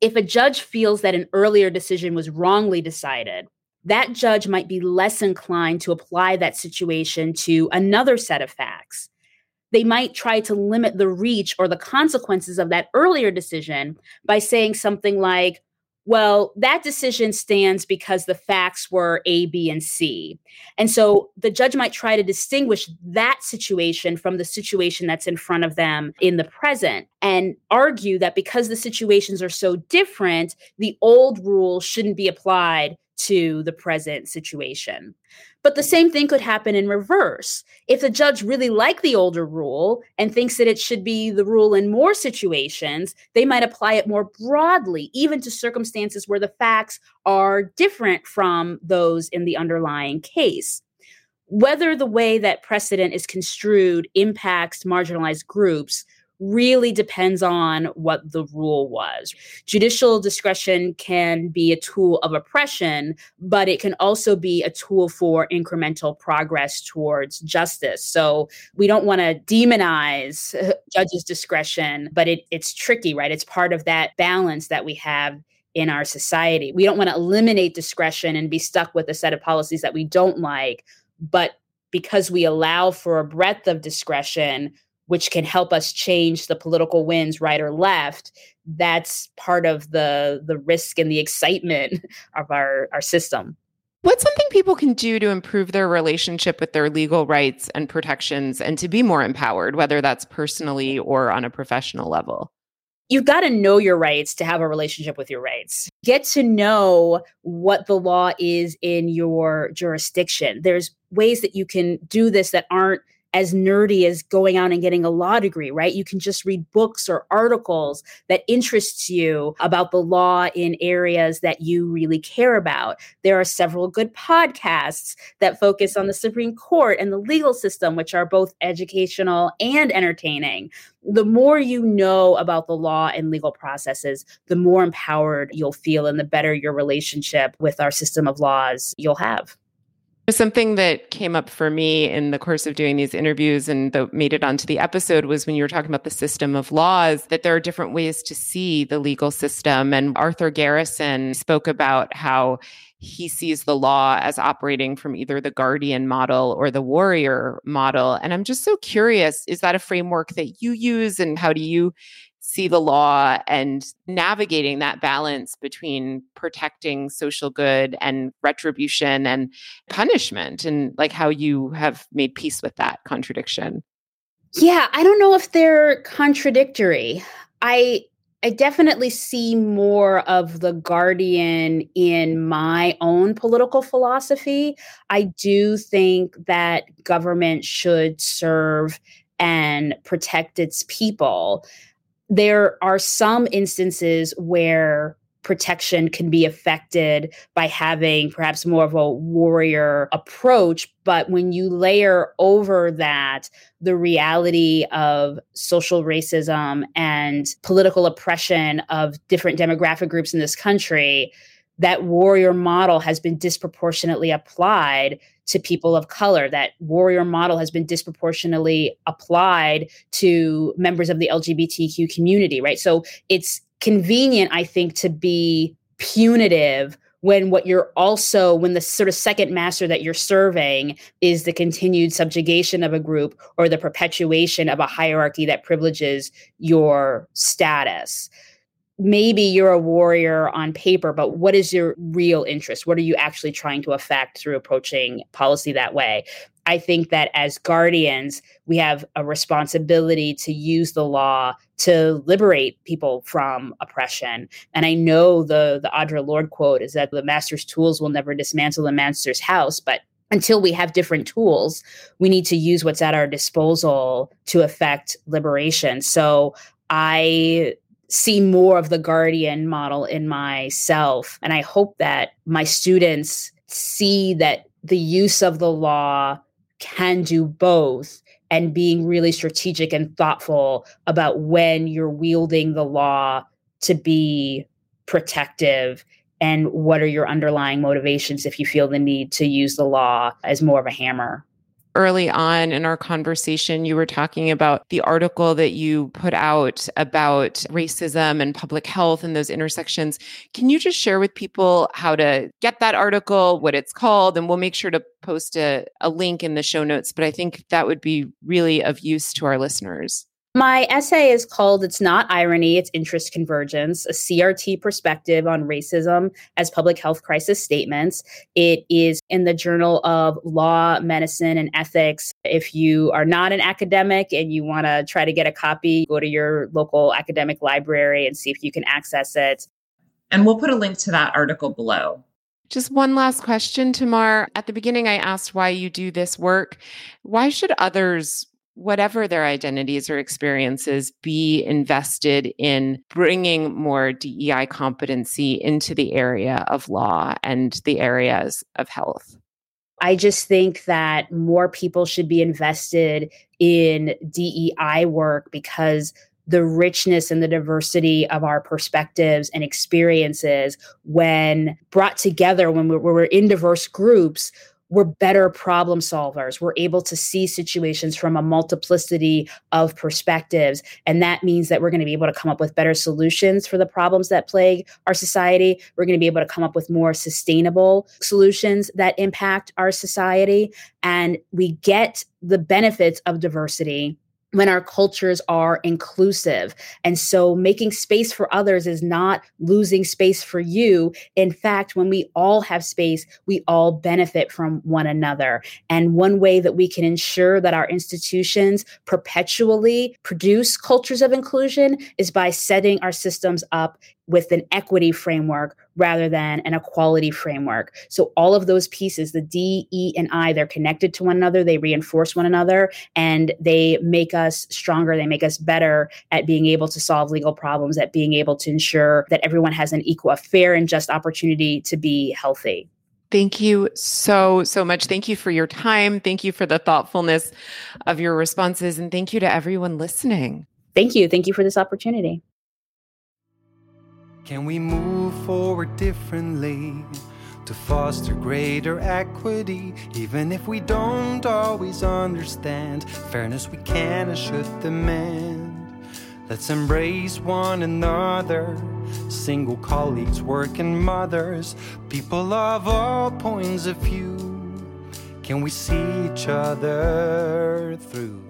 If a judge feels that an earlier decision was wrongly decided, that judge might be less inclined to apply that situation to another set of facts. They might try to limit the reach or the consequences of that earlier decision by saying something like, well, that decision stands because the facts were A, B, and C. And so the judge might try to distinguish that situation from the situation that's in front of them in the present and argue that because the situations are so different, the old rule shouldn't be applied to the present situation. But the mm-hmm. same thing could happen in reverse. If the judge really liked the older rule and thinks that it should be the rule in more situations, they might apply it more broadly, even to circumstances where the facts are different from those in the underlying case. Whether the way that precedent is construed impacts marginalized groups really depends on what the rule was. Judicial discretion can be a tool of oppression, but it can also be a tool for incremental progress towards justice. So we don't want to demonize judges' discretion, but it, it's tricky, right? It's part of that balance that we have in our society. We don't want to eliminate discretion and be stuck with a set of policies that we don't like, but because we allow for a breadth of discretion, which can help us change the political winds right or left, that's part of the the risk and the excitement of our, our system. What's something people can do to improve their relationship with their legal rights and protections and to be more empowered, whether that's personally or on a professional level? you've got to know your rights to have a relationship with your rights. Get to know what the law is in your jurisdiction. There's ways that you can do this that aren't as nerdy as going out and getting a law degree, right? You can just read books or articles that interests you about the law in areas that you really care about. There are several good podcasts that focus on the Supreme Court and the legal system, which are both educational and entertaining. The more you know about the law and legal processes, the more empowered you'll feel and the better your relationship with our system of laws you'll have. Something that came up for me in the course of doing these interviews and that made it onto the episode was when you were talking about the system of laws, that there are different ways to see the legal system. And Arthur Garrison spoke about how he sees the law as operating from either the guardian model or the warrior model. And I'm just so curious is that a framework that you use? And how do you see the law and navigating that balance between protecting social good and retribution and punishment and like how you have made peace with that contradiction? Yeah i don't know if they're contradictory. I I definitely see more of the guardian in my own political philosophy. I do think that government should serve and protect its people there are some instances where protection can be affected by having perhaps more of a warrior approach. But when you layer over that the reality of social racism and political oppression of different demographic groups in this country, that warrior model has been disproportionately applied to people of color. That warrior model has been disproportionately applied to members of the LGBTQ community, right? So it's convenient, I think, to be punitive when what you're also when the sort of second master that you're serving is the continued subjugation of a group or the perpetuation of a hierarchy that privileges your status maybe you're a warrior on paper, but what is your real interest? What are you actually trying to affect through approaching policy that way? I think that as guardians, we have a responsibility to use the law to liberate people from oppression. And I know the the Audre Lorde quote is that the master's tools will never dismantle the master's house, but until we have different tools, we need to use what's at our disposal to affect liberation. So I see more of the guardian model in myself. And I hope that my students see that the use of the law can do both and being really strategic and thoughtful about when you're wielding the law to be protective and what are your underlying motivations if you feel the need to use the law as more of a hammer early on in our conversation, you were talking about the article that you put out about racism and public health and those intersections. Can you just share with people how to get that article, what it's called? And we'll make sure to post a, a link in the show notes. But I think that would be really of use to our listeners. My essay is called It's Not Irony, It's Interest Convergence, a CRT perspective on racism as public health crisis statements. It is in the Journal of Law, Medicine, and Ethics. If you are not an academic and you want to try to get a copy, go to your local academic library and see if you can access it. And we'll put a link to that article below. Just one last question, Tomar. At the beginning, I asked why you do this work. Why should others whatever their identities or experiences, be invested in bringing more DEI competency into the area of law and the areas of health. I just think that more people should be invested in DEI work because the richness and the diversity of our perspectives and experiences when brought together when we're, in diverse groups we're better problem solvers. We're able to see situations from a multiplicity of perspectives. And that means that we're going to be able to come up with better solutions for the problems that plague our society. We're going to be able to come up with more sustainable solutions that impact our society. And we get the benefits of diversity when our cultures are inclusive. And so making space for others is not losing space for you. In fact, when we all have space, we all benefit from one another. And one way that we can ensure that our institutions perpetually produce cultures of inclusion is by setting our systems up with an equity framework rather than an equality framework. So all of those pieces, the D, E, and I, they're connected to one another, they reinforce one another, and they make us stronger, they make us better at being able to solve legal problems, at being able to ensure that everyone has an equal, a fair and just opportunity to be healthy. Thank you so, so much. Thank you for your time. Thank you for the thoughtfulness of your responses. And thank you to everyone listening. Thank you. Thank you for this opportunity. Can we move forward differently to foster greater equity? Even if we don't always understand fairness, we can and should demand. Let's embrace one another, single colleagues, working mothers, people of all points of view. Can we see each other through?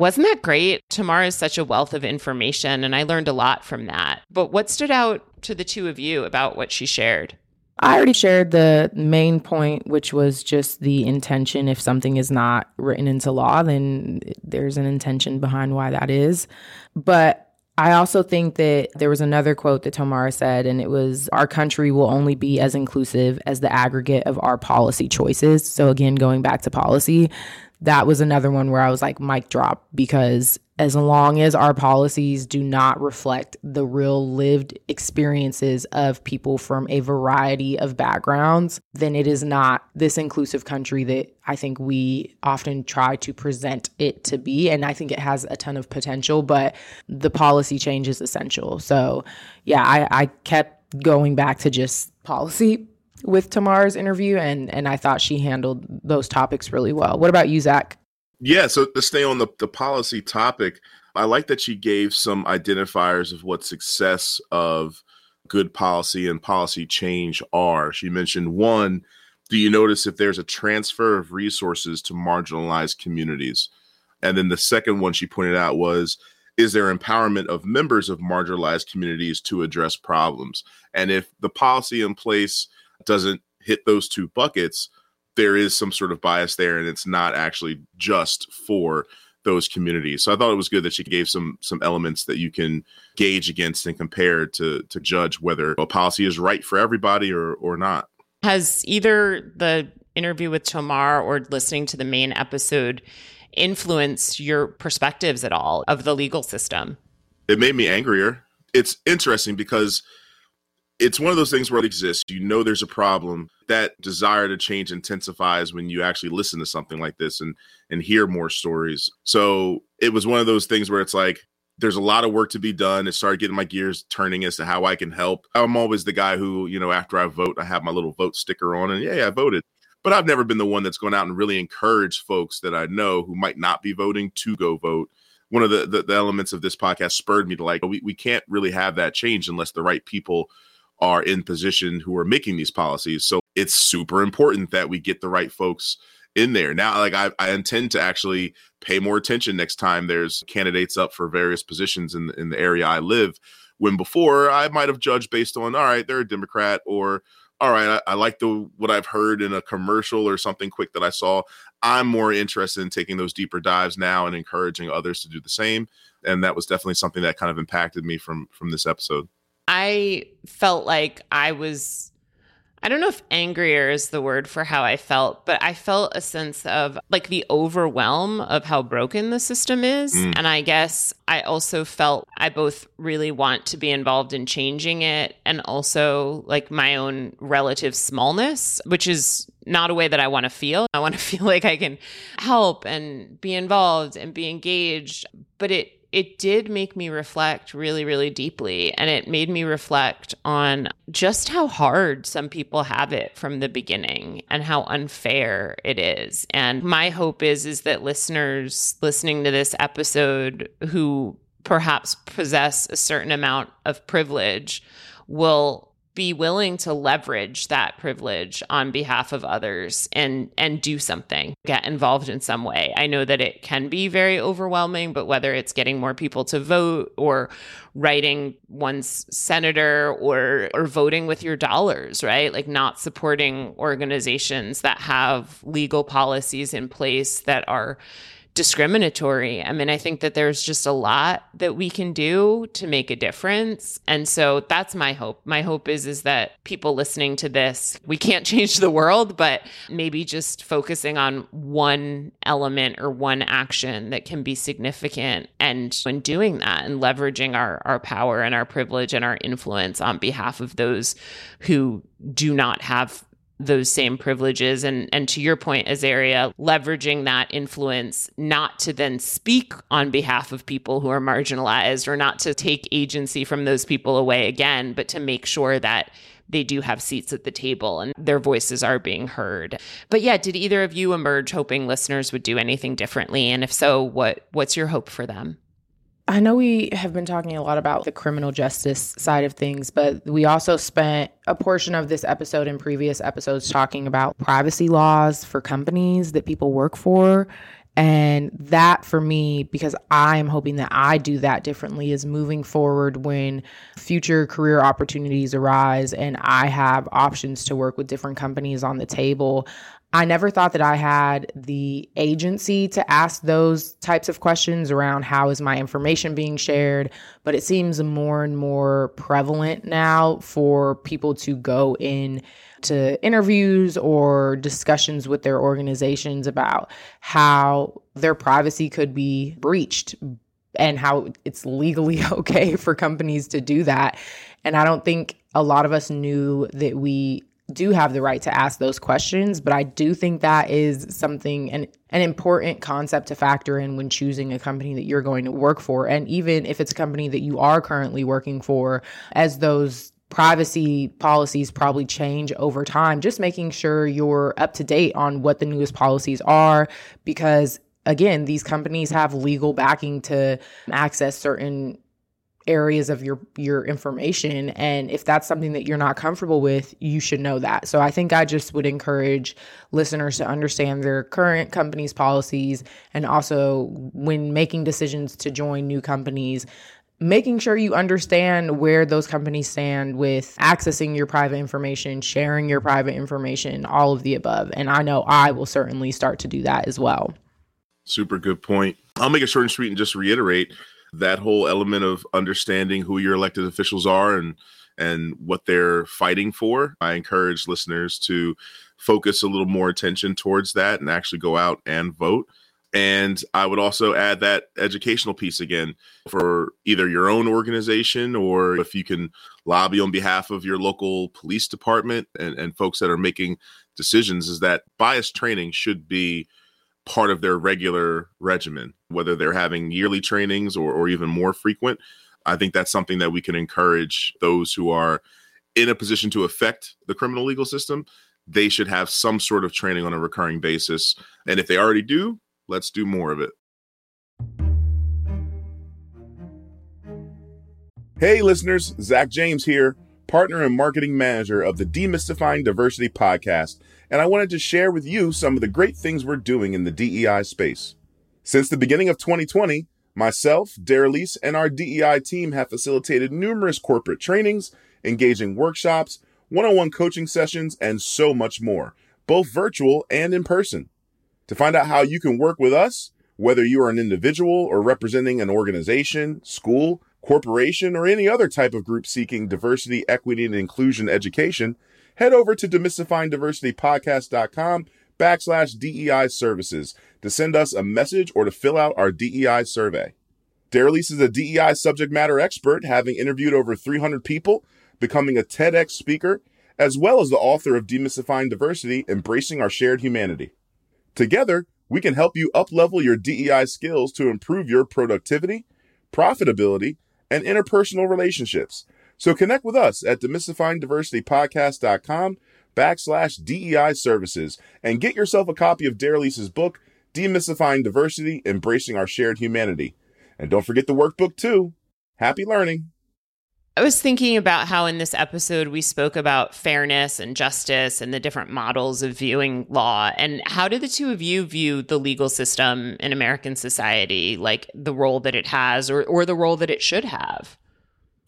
Wasn't that great? Tamara is such a wealth of information, and I learned a lot from that. But what stood out to the two of you about what she shared? I already shared the main point, which was just the intention. If something is not written into law, then there's an intention behind why that is. But I also think that there was another quote that Tamara said, and it was Our country will only be as inclusive as the aggregate of our policy choices. So, again, going back to policy, that was another one where I was like, mic drop, because as long as our policies do not reflect the real lived experiences of people from a variety of backgrounds, then it is not this inclusive country that I think we often try to present it to be. And I think it has a ton of potential, but the policy change is essential. So, yeah, I, I kept going back to just policy with Tomar's interview, and and I thought she handled those topics really well. What about you, Zack? Yeah, so to stay on the, the policy topic, I like that she gave some identifiers of what success of good policy and policy change are. She mentioned one, do you notice if there's a transfer of resources to marginalized communities? And then the second one she pointed out was, is there empowerment of members of marginalized communities to address problems? And if the policy in place doesn't hit those two buckets, there is some sort of bias there, and it's not actually just for those communities. So I thought it was good that she gave some some elements that you can gauge against and compare to to judge whether a policy is right for everybody or or not. Has either the interview with Tomar or listening to the main episode influenced your perspectives at all of the legal system? It made me angrier. It's interesting because it's one of those things where it exists. You know there's a problem. That desire to change intensifies when you actually listen to something like this and and hear more stories. So it was one of those things where it's like there's a lot of work to be done. It started getting my gears turning as to how I can help. I'm always the guy who, you know, after I vote, I have my little vote sticker on and yeah, yeah I voted. But I've never been the one that's going out and really encourage folks that I know who might not be voting to go vote. One of the, the, the elements of this podcast spurred me to like, we, we can't really have that change unless the right people are in position who are making these policies. So it's super important that we get the right folks in there. Now, like I, I intend to actually pay more attention next time there's candidates up for various positions in, in the area I live. When before I might have judged based on, all right, they're a Democrat or all right, I, I like the what I've heard in a commercial or something quick that I saw. I'm more interested in taking those deeper dives now and encouraging others to do the same. And that was definitely something that kind of impacted me from from this episode. I felt like I was I don't know if angrier is the word for how I felt, but I felt a sense of like the overwhelm of how broken the system is. Mm. And I guess I also felt I both really want to be involved in changing it and also like my own relative smallness, which is not a way that I want to feel. I want to feel like I can help and be involved and be engaged, but it it did make me reflect really, really deeply. And it made me reflect on just how hard some people have it from the beginning and how unfair it is. And my hope is, is that listeners listening to this episode who perhaps possess a certain amount of privilege will be willing to leverage that privilege on behalf of others and and do something get involved in some way. I know that it can be very overwhelming but whether it's getting more people to vote or writing one's senator or or voting with your dollars right? Like not supporting organizations that have legal policies in place that are discriminatory. I mean, I think that there's just a lot that we can do to make a difference. And so that's my hope. My hope is is that people listening to this, we can't change the world, but maybe just focusing on one element or one action that can be significant and when doing that and leveraging our our power and our privilege and our influence on behalf of those who do not have those same privileges and and to your point Azaria leveraging that influence not to then speak on behalf of people who are marginalized or not to take agency from those people away again but to make sure that they do have seats at the table and their voices are being heard. But yeah, did either of you emerge hoping listeners would do anything differently and if so what what's your hope for them? I know we have been talking a lot about the criminal justice side of things, but we also spent a portion of this episode and previous episodes talking about privacy laws for companies that people work for. And that for me, because I'm hoping that I do that differently, is moving forward when future career opportunities arise and I have options to work with different companies on the table. I never thought that I had the agency to ask those types of questions around how is my information being shared, but it seems more and more prevalent now for people to go in to interviews or discussions with their organizations about how their privacy could be breached and how it's legally okay for companies to do that. And I don't think a lot of us knew that we do have the right to ask those questions, but I do think that is something an an important concept to factor in when choosing a company that you're going to work for. And even if it's a company that you are currently working for, as those privacy policies probably change over time, just making sure you're up to date on what the newest policies are because again, these companies have legal backing to access certain areas of your your information. And if that's something that you're not comfortable with you should know that. So i think i just would encourage listeners to understand their current company's policies and also when making decisions to join new companies making sure you understand where those companies stand with accessing your private information sharing your private information all of the above. And i know i will certainly start to do that as well. Super good point. I'll make it short and sweet and just reiterate that whole element of understanding who your elected officials are and and what they're fighting for. I encourage listeners to focus a little more attention towards that and actually go out and vote. And I would also add that educational piece again for either your own organization or if you can lobby on behalf of your local police department and, and folks that are making decisions, is that bias training should be part of their regular regimen, whether they're having yearly trainings or, or even more frequent. I think that's something that we can encourage those who are in a position to affect the criminal legal system. They should have some sort of training on a recurring basis. And if they already do, let's do more of it. Hey, listeners, Zack James here, partner and marketing manager of the Demystifying Diversity podcast and I wanted to share with you some of the great things we're doing in the DEI space. Since the beginning of 2020, myself, Daralyse, and our DEI team have facilitated numerous corporate trainings, engaging workshops, one on one coaching sessions, and so much more, both virtual and in person. To find out how you can work with us, whether you are an individual or representing an organization, school, corporation, or any other type of group seeking diversity, equity, and inclusion education, head over to demystifyingdiversitypodcast.com backslash DEI services to send us a message or to fill out our DEI survey. Daralyse is a DEI subject matter expert, having interviewed over 300 people, becoming a TEDx speaker, as well as the author of Demystifying Diversity, Embracing Our Shared Humanity. Together, we can help you uplevel your DEI skills to improve your productivity, profitability, and interpersonal relationships. So connect with us at demystifyingdiversitypodcast.com backslash DEI services and get yourself a copy of Daralyse's book, Demystifying Diversity, Embracing Our Shared Humanity. And don't forget the workbook too. Happy learning. I was thinking about how in this episode we spoke about fairness and justice and the different models of viewing law. And how do the two of you view the legal system in American society, like the role that it has or, or the role that it should have?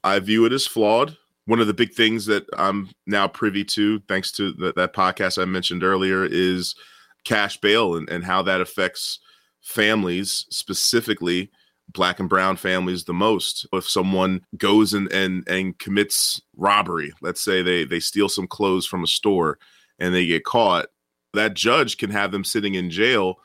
I view it as flawed. One of the big things that I'm now privy to, thanks to the, that podcast I mentioned earlier, is cash bail and, and how that affects families specifically black and brown families the most. If someone goes and and and commits robbery let's say they they steal some clothes from a store and they get caught that judge can have them sitting in jail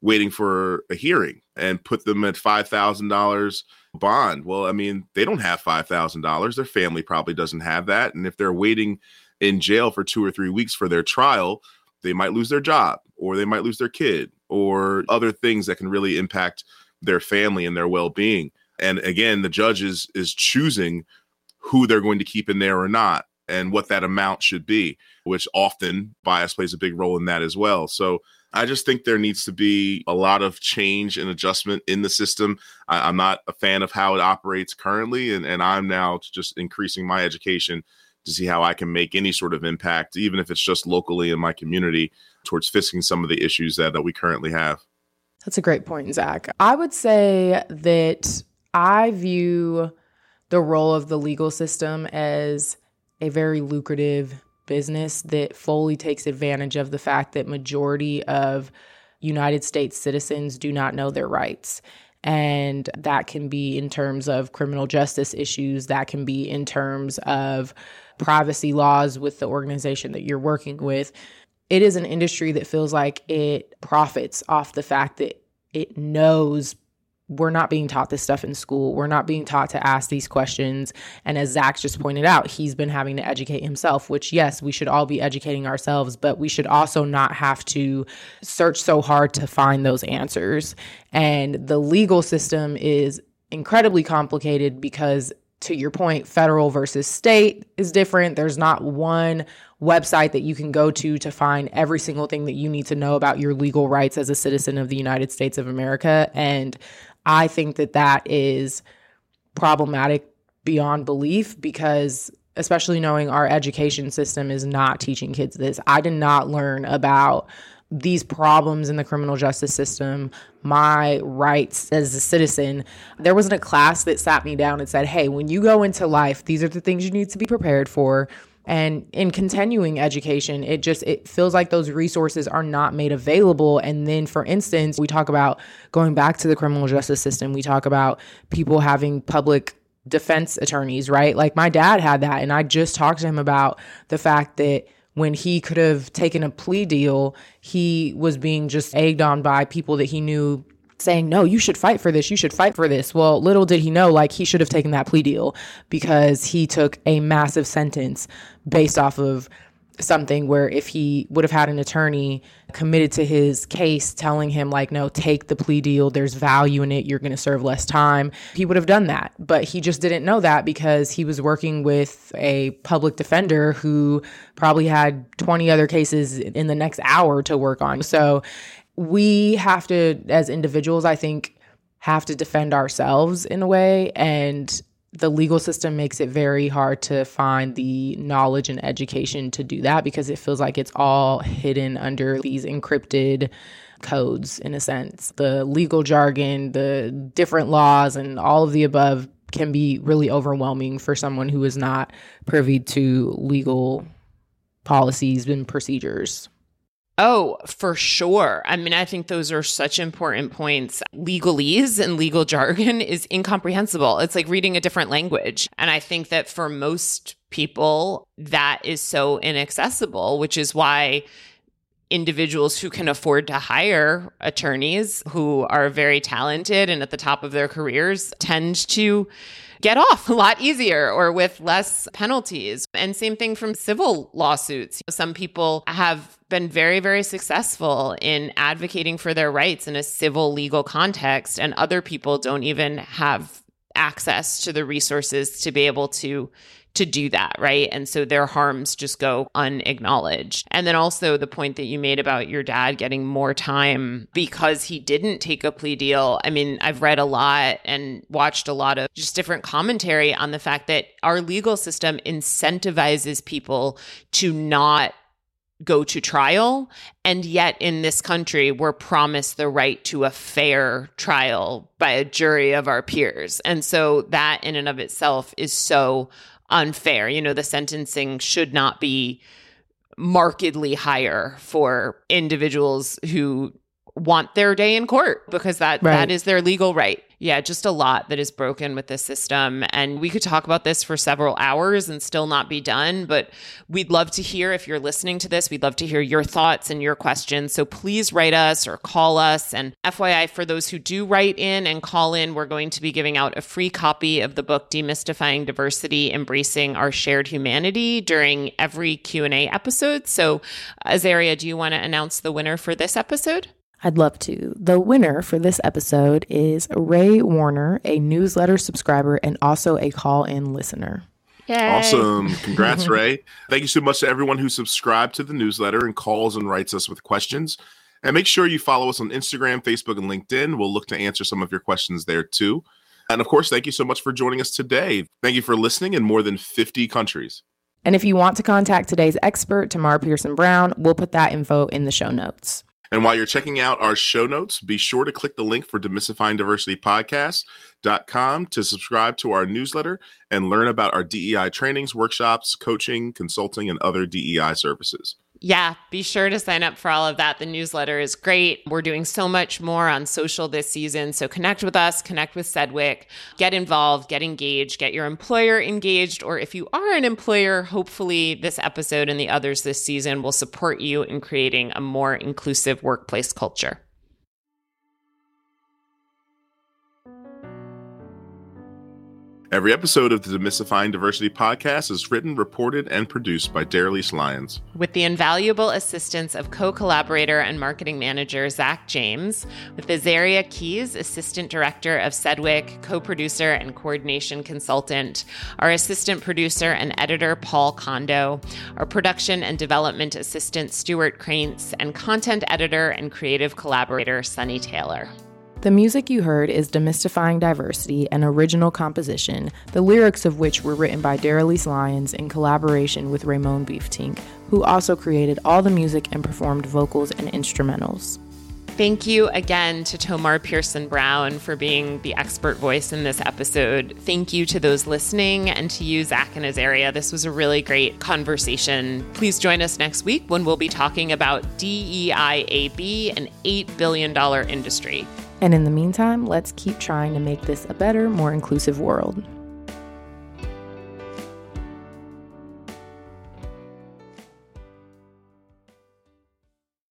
waiting for a hearing and put them at $5000 bond. Well i mean they don't have $5000 their family probably doesn't have that. And if they're waiting in jail for 2 or 3 weeks for their trial they might lose their job or they might lose their kid or other things that can really impact their family and their well-being. And again the judge is is choosing who they're going to keep in there or not and what that amount should be which often bias plays a big role in that as well. So i just think there needs to be a lot of change and adjustment in the system. I, am not a fan of how it operates currently and, and i'm now just increasing my education to see how i can make any sort of impact even if it's just locally in my community towards fixing some of the issues that, that we currently have that's a great point, Zack. I would say that I view the role of the legal system as a very lucrative business that fully takes advantage of the fact that majority of United States citizens do not know their rights. And that can be in terms of criminal justice issues, that can be in terms of privacy laws with the organization that you're working with it is an industry that feels like it profits off the fact that it knows we're not being taught this stuff in school. We're not being taught to ask these questions. And as Zack just pointed out, he's been having to educate himself, which, yes, we should all be educating ourselves, but we should also not have to search so hard to find those answers. And the legal system is incredibly complicated because to your point, federal versus state is different. There's not one website that you can go to to find every single thing that you need to know about your legal rights as a citizen of the United States of America. And I think that that is problematic beyond belief because especially knowing our education system is not teaching kids this. I did not learn about these problems in the criminal justice system, my rights as a citizen. There wasn't a class that sat me down and said, hey, when you go into life, these are the things you need to be prepared for. And in continuing education, it just it feels like those resources are not made available. And then for instance, we talk about going back to the criminal justice system, we talk about people having public defense attorneys, right? Like my dad had that and I just talked to him about the fact that when he could have taken a plea deal, he was being just egged on by people that he knew saying, No, you should fight for this. You should fight for this. Well, little did he know, like, he should have taken that plea deal because he took a massive sentence based off of something where if he would have had an attorney committed to his case telling him like no take the plea deal there's value in it you're going to serve less time he would have done that but he just didn't know that because he was working with a public defender who probably had 20 other cases in the next hour to work on so we have to as individuals i think have to defend ourselves in a way and the legal system makes it very hard to find the knowledge and education to do that because it feels like it's all hidden under these encrypted codes in a sense. The legal jargon, the different laws, and all of the above can be really overwhelming for someone who is not privy to legal policies and procedures. Oh, for sure. I mean, I think those are such important points. Legalese and legal jargon is incomprehensible. It's like reading a different language. And I think that for most people, that is so inaccessible, which is why individuals who can afford to hire attorneys who are very talented and at the top of their careers tend to get off a lot easier or with less penalties. And same thing from civil lawsuits. Some people have been very, very successful in advocating for their rights in a civil legal context, and other people don't even have access to the resources to be able to to do that, right? And so their harms just go unacknowledged. And then also the point that you made about your dad getting more time because he didn't take a plea deal. I mean, I've read a lot and watched a lot of just different commentary on the fact that our legal system incentivizes people to not go to trial. And yet, in this country, we're promised the right to a fair trial by a jury of our peers. And so, that in and of itself is so unfair. You know, the sentencing should not be markedly higher for individuals who want their day in court because that right. that is their legal right yeah, just a lot that is broken with the system. And we could talk about this for several hours and still not be done. But we'd love to hear if you're listening to this, we'd love to hear your thoughts and your questions. So please write us or call us. And FYI, for those who do write in and call in, we're going to be giving out a free copy of the book Demystifying Diversity, Embracing Our Shared Humanity during every Q&A episode. So Azaria, do you want to announce the winner for this episode? I'd love to. The winner for this episode is Ray Warner, a newsletter subscriber and also a call in listener. Yay. Awesome. Congrats, Ray. Thank you so much to everyone who subscribed to the newsletter and calls and writes us with questions. And make sure you follow us on Instagram, Facebook, and LinkedIn. We'll look to answer some of your questions there too. And of course, thank you so much for joining us today. Thank you for listening in more than 50 countries. And if you want to contact today's expert, Tomar Pierson-Brown, we'll put that info in the show notes. And while you're checking out our show notes, be sure to click the link for demystifying diversity podcast.com to subscribe to our newsletter and learn about our DEI trainings, workshops, coaching, consulting, and other DEI services yeah, be sure to sign up for all of that. The newsletter is great. We're doing so much more on social this season. So connect with us, connect with CEDWC, get involved, get engaged, get your employer engaged. Or if you are an employer, hopefully this episode and the others this season will support you in creating a more inclusive workplace culture. Every episode of the Demystifying Diversity podcast is written, reported, and produced by Daralyse Lyons. With the invaluable assistance of co collaborator and marketing manager Zack James, with Azaria Keys, assistant director of CEDWC, co producer and coordination consultant, our assistant producer and editor Paul Kondo, our production and development assistant Stuart Krantz, and content editor and creative collaborator Sunny Taylor. The music you heard is Demystifying Diversity, an original composition, the lyrics of which were written by Daralyse Lyons in collaboration with Raymond Beeftink, who also created all the music and performed vocals and instrumentals. Thank you again to Tomar Pierson-Brown for being the expert voice in this episode. Thank you to those listening and to you, Zack and Azaria. This was a really great conversation. Please join us next week when we'll be talking about DEIAB, an $8 billion industry. And in the meantime, let's keep trying to make this a better, more inclusive world.